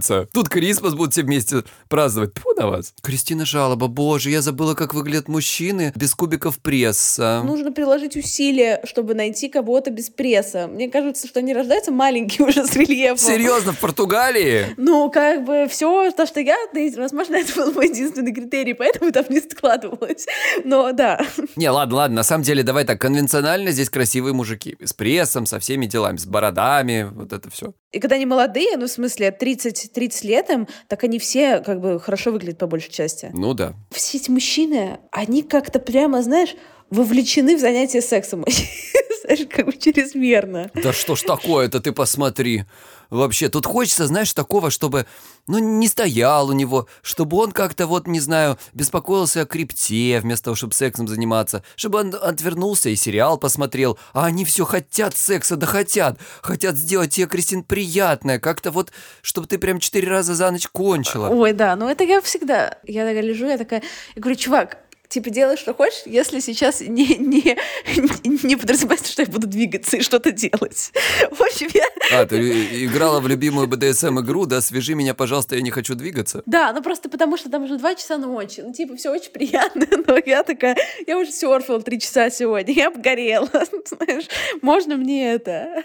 обнимаются. Тут Крисмас будут все вместе праздновать. Тьфу на вас. Кристина жалоба, боже, я забыла, как выглядят мужчины без кубиков пресса. Нужно приложить усилия, чтобы найти кого-то без пресса. Мне кажется, что они рождаются маленькие уже с рельефом. Серьезно, в Португалии? Ну, как бы все, то, что я, да, возможно, это был мой единственный критерий, поэтому там не складывалось. Но да. Не, ладно, ладно, на самом деле, давай так, конвенционально здесь красивые мужики. С прессом, со всеми делами, с бородами, вот это все. И когда они молодые, ну, в смысле, 30, 30 лет им, так они все как бы хорошо выглядят по большей части. Ну да. Все эти мужчины, они как-то прямо, знаешь, вовлечены в занятия сексом. Знаешь, как бы чрезмерно. Да что ж такое-то, ты посмотри. Вообще, тут хочется, знаешь, такого, чтобы, ну, не стоял у него, чтобы он как-то, вот, не знаю, беспокоился о крипте, вместо того, чтобы сексом заниматься, чтобы он отвернулся и сериал посмотрел, а они все хотят секса, да хотят, хотят сделать тебе, Кристин, приятное, как-то вот, чтобы ты прям четыре раза за ночь кончила. Ой, да, ну это я всегда. Я такая лежу, я такая, я говорю, чувак, типа делай, что хочешь, если сейчас не, не, не подразумевается, что я буду двигаться и что-то делать. В общем, я... А, ты играла в любимую БДСМ-игру, да, свяжи меня, пожалуйста, я не хочу двигаться. Да, ну просто потому что там уже два часа ночи. Ну, типа, все очень приятно, но я такая, я уже серфила три часа сегодня, я обгорела. Знаешь, можно мне это?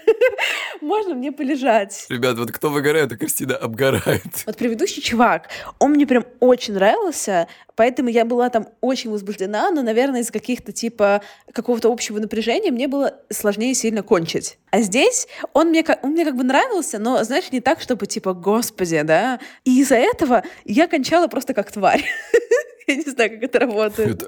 Можно мне полежать? Ребят, вот кто выгорает, а Кристина обгорает. Вот предыдущий чувак, он мне прям очень нравился, поэтому я была там очень возбуждена, но, наверное, из каких-то типа какого-то общего напряжения мне было сложнее сильно кончить. А здесь он мне, он мне как бы нравился, но, знаешь, не так, чтобы типа, господи, да. И из-за этого я кончала просто как тварь. Я не знаю, как это работает.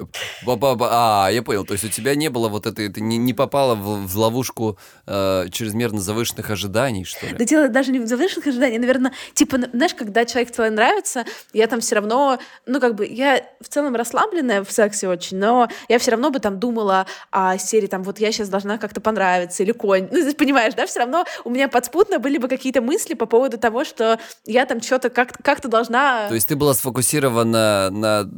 А, я понял. То есть у тебя не было вот этой, ты не, попала в, ловушку э, чрезмерно завышенных ожиданий, что ли? Да дело даже не в завышенных ожиданиях, наверное, типа, знаешь, когда человек тебе нравится, я там все равно, ну, как бы, я в целом расслабленная в сексе очень, но я все равно бы там думала о серии, там, вот я сейчас должна как-то понравиться, или конь. Ну, понимаешь, да, все равно у меня подспутно были бы какие-то мысли по поводу того, что я там что-то как- как-то должна... То есть ты была сфокусирована на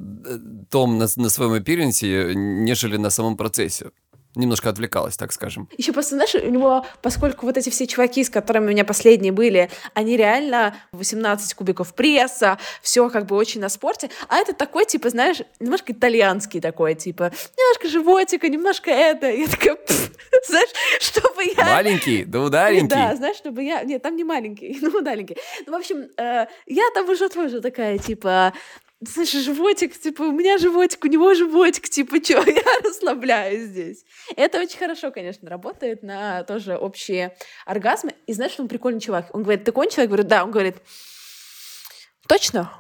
том, на, на своем аппиренсе, нежели на самом процессе. Немножко отвлекалась, так скажем. Еще просто, знаешь, у него, поскольку вот эти все чуваки, с которыми у меня последние были, они реально 18 кубиков пресса, все как бы очень на спорте, а это такой, типа, знаешь, немножко итальянский такой, типа, немножко животика, немножко это. Я такая, знаешь, чтобы я... Маленький, да удаленький. Да, знаешь, чтобы я... Нет, там не маленький, ну, маленький. Ну, в общем, э, я там уже тоже такая, типа, знаешь, животик, типа, у меня животик, у него животик, типа, что, я расслабляюсь здесь. Это очень хорошо, конечно, работает на тоже общие оргазмы. И знаешь, он прикольный чувак? Он говорит, ты кончил? Я говорю, да. Он говорит, точно?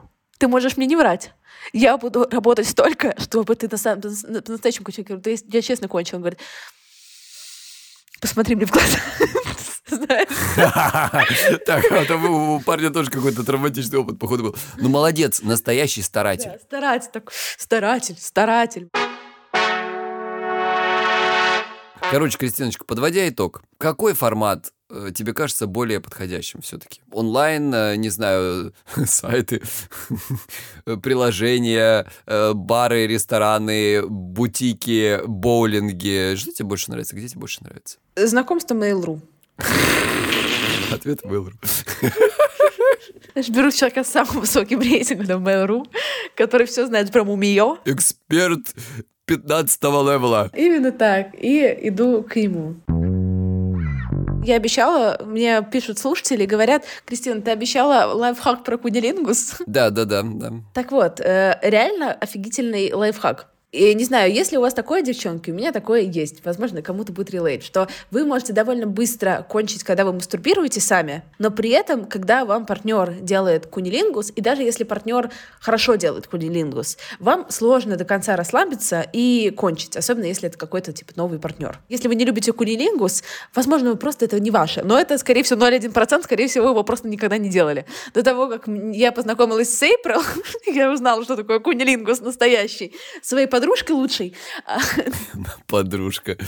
ты можешь мне не врать. Я буду работать столько, чтобы ты на самом на настоящем кончил. Я говорю, я честно кончил. Он говорит, посмотри мне в глаза. Так, а у парня тоже какой-то травматичный опыт, походу, был. Ну, молодец, настоящий старатель. Старатель, так, старатель, старатель. Короче, Кристиночка, подводя итог, какой формат э, тебе кажется более подходящим все-таки? Онлайн, э, не знаю, сайты, приложения, э, бары, рестораны, бутики, боулинги. Что тебе больше нравится? Где тебе больше нравится? Знакомство Mail.ru. Ответ Mail.ru. Беру человека с самым высоким рейтингом на Mail.ru, который все знает про Мумиё. Эксперт 15 левела. Именно так. И иду к нему. Я обещала, мне пишут слушатели, говорят, Кристина, ты обещала лайфхак про кунилингус? Да, да, да, да. Так вот, э, реально офигительный лайфхак. И не знаю, если у вас такое, девчонки, у меня такое есть, возможно, кому-то будет релейт, что вы можете довольно быстро кончить, когда вы мастурбируете сами, но при этом, когда вам партнер делает кунилингус, и даже если партнер хорошо делает кунилингус, вам сложно до конца расслабиться и кончить, особенно если это какой-то типа новый партнер. Если вы не любите кунилингус, возможно, вы просто это не ваше, но это, скорее всего, 0,1%, скорее всего, его просто никогда не делали. До того, как я познакомилась с Эйприл, я узнала, что такое кунилингус настоящий, своей подружкой лучшей. Подружка.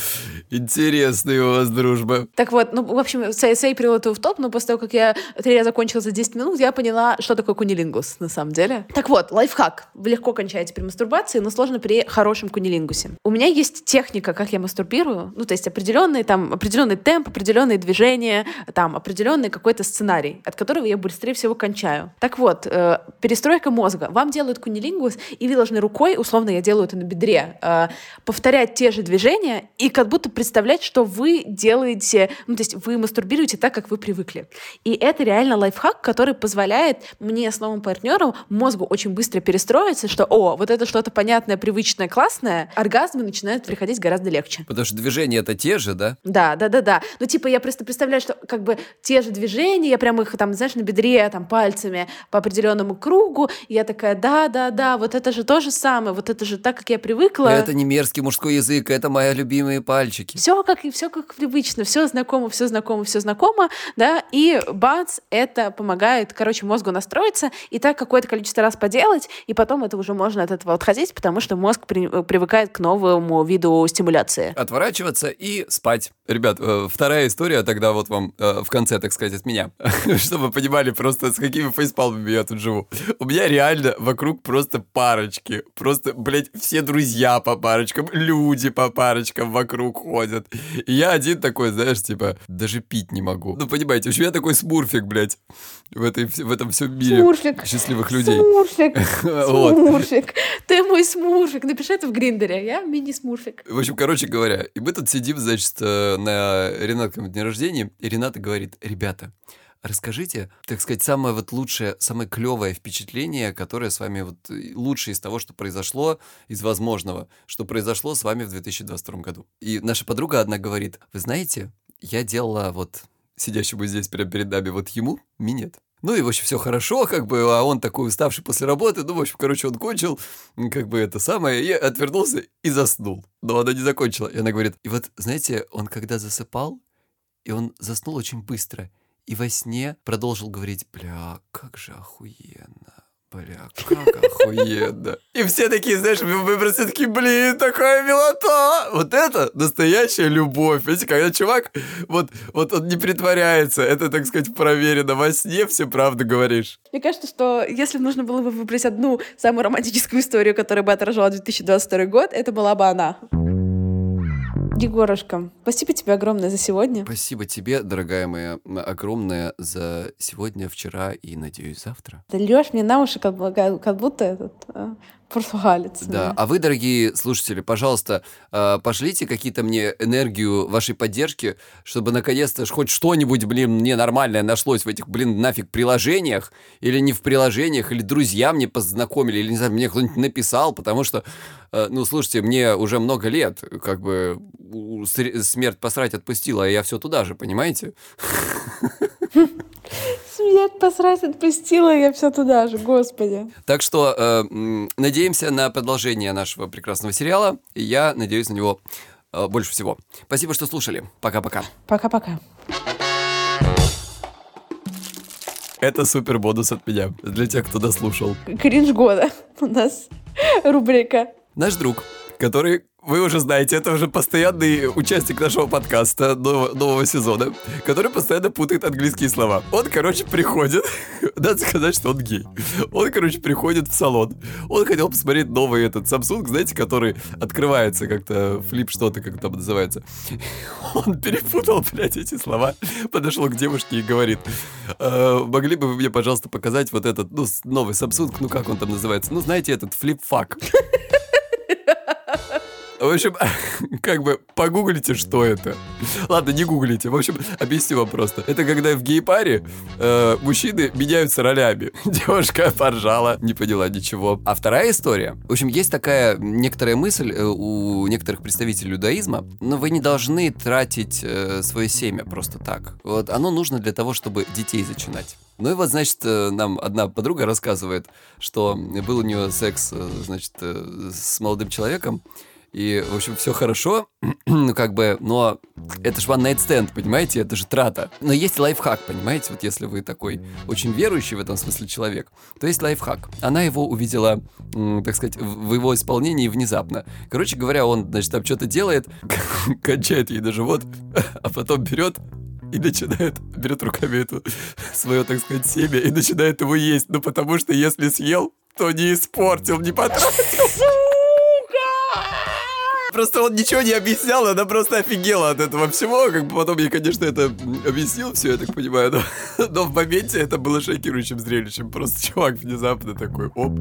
Интересная у вас дружба. Так вот, ну, в общем, Сэй прилетел в топ, но после того, как я три раза закончила за 10 минут, я поняла, что такое кунилингус на самом деле. Так вот, лайфхак. Вы легко кончаете при мастурбации, но сложно при хорошем кунилингусе. У меня есть техника, как я мастурбирую, ну, то есть определенный там, определенный темп, определенные движения, там, определенный какой-то сценарий, от которого я быстрее всего кончаю. Так вот, э, перестройка мозга. Вам делают кунилингус, и вы должны рукой, условно, я делаю это на бедре, э, повторять те же движения и как будто представлять, что вы делаете, ну, то есть вы мастурбируете так, как вы привыкли. И это реально лайфхак, который позволяет мне с новым партнером мозгу очень быстро перестроиться, что, о, вот это что-то понятное, привычное, классное, оргазмы начинают приходить гораздо легче. Потому что движения это те же, да? Да, да, да, да. Ну, типа, я просто представляю, что как бы те же движения, я прям их там, знаешь, на бедре, там, пальцами по определенному кругу, и я такая, да, да, да, вот это же то же самое, вот это же так, как я привыкла. Это не мерзкий мужской язык, это мои любимые пальчики. Все как, все как привычно, все знакомо, все знакомо, все знакомо, да, и бац, это помогает, короче, мозгу настроиться, и так какое-то количество раз поделать, и потом это уже можно от этого отходить, потому что мозг при, привыкает к новому виду стимуляции. Отворачиваться и спать. Ребят, э, вторая история тогда вот вам э, в конце, так сказать, от меня. Чтобы вы понимали просто, с какими фейспалмами я тут живу. У меня реально вокруг просто парочки. Просто, блядь, все друзья по парочкам, люди по парочкам вокруг ходят. И я один такой, знаешь, типа, даже пить не могу. Ну, понимаете, у меня такой смурфик, блядь, в, этой, в этом всем мире смурфик. счастливых людей. Смурфик. Смурфик. Ты мой смурфик. Напиши это в Гриндере. Я мини-смурфик. В общем, короче говоря, и мы тут сидим, значит, э, на Ренатком дне рождения, и Рената говорит, ребята, Расскажите, так сказать, самое вот лучшее, самое клевое впечатление, которое с вами вот э, лучшее из того, что произошло, из возможного, что произошло с вами в 2022 году. И наша подруга одна говорит, вы знаете, я делала вот сидящему здесь прямо перед нами вот ему минет. Ну и, в общем, все хорошо, как бы, а он такой уставший после работы, ну, в общем, короче, он кончил, как бы это самое, и отвернулся и заснул. Но она не закончила. И она говорит, и вот, знаете, он когда засыпал, и он заснул очень быстро – и во сне продолжил говорить, бля, как же охуенно. Бля, как охуенно. И все такие, знаешь, мы просто такие, блин, такая милота. Вот это настоящая любовь. Видите, когда чувак, вот, вот он не притворяется, это, так сказать, проверено. Во сне все правду говоришь. Мне кажется, что если нужно было бы выбрать одну самую романтическую историю, которая бы отражала 2022 год, это была бы она. Егорушка, спасибо тебе огромное за сегодня. Спасибо тебе, дорогая моя, огромное за сегодня, вчера и, надеюсь, завтра. Ты льешь мне на уши, как, как будто этот а, португалец. Да. да. А вы, дорогие слушатели, пожалуйста, э, пошлите какие-то мне энергию вашей поддержки, чтобы наконец-то хоть что-нибудь, блин, мне нормальное нашлось в этих, блин, нафиг приложениях, или не в приложениях, или друзья мне познакомили, или, не знаю, мне кто-нибудь написал, потому что, э, ну, слушайте, мне уже много лет, как бы смерть посрать отпустила, а я все туда же, понимаете? Меня посрать отпустила, я все туда же, господи. Так что э, надеемся на продолжение нашего прекрасного сериала. И я надеюсь на него э, больше всего. Спасибо, что слушали. Пока-пока. Пока-пока. Это супер бонус от меня, для тех, кто дослушал. Кринж года у нас рубрика. Наш друг, который вы уже знаете, это уже постоянный участник нашего подкаста нового, нового сезона, который постоянно путает английские слова. Он, короче, приходит, надо сказать, что он гей. Он, короче, приходит в салон. Он хотел посмотреть новый этот Samsung, знаете, который открывается как-то, флип что-то, как там называется. Он перепутал, блядь, эти слова, подошел к девушке и говорит, э, могли бы вы мне, пожалуйста, показать вот этот, ну, новый Samsung, ну, как он там называется? Ну, знаете, этот flip-fuck. В общем, как бы погуглите, что это. Ладно, не гуглите. В общем, объясню вам просто. Это когда в гей-паре э, мужчины меняются ролями. Девушка поржала, не поняла ничего. А вторая история. В общем, есть такая некоторая мысль э, у некоторых представителей иудаизма, но вы не должны тратить э, свое семя просто так. Вот оно нужно для того, чтобы детей зачинать. Ну и вот, значит, э, нам одна подруга рассказывает, что был у нее секс, э, значит, с молодым человеком, и, в общем, все хорошо, ну, как бы, но это же one night stand, понимаете, это же трата. Но есть лайфхак, понимаете, вот если вы такой очень верующий в этом смысле человек, то есть лайфхак. Она его увидела, так сказать, в его исполнении внезапно. Короче говоря, он, значит, там что-то делает, кончает ей на живот, а потом берет и начинает, берет руками эту свое, так сказать, семя и начинает его есть. Ну, потому что если съел, то не испортил, не потратил. Просто он ничего не объяснял, она просто офигела от этого всего. Как бы потом я, конечно, это объяснил все, я так понимаю. Но, но в моменте это было шокирующим зрелищем. Просто чувак внезапно такой, оп.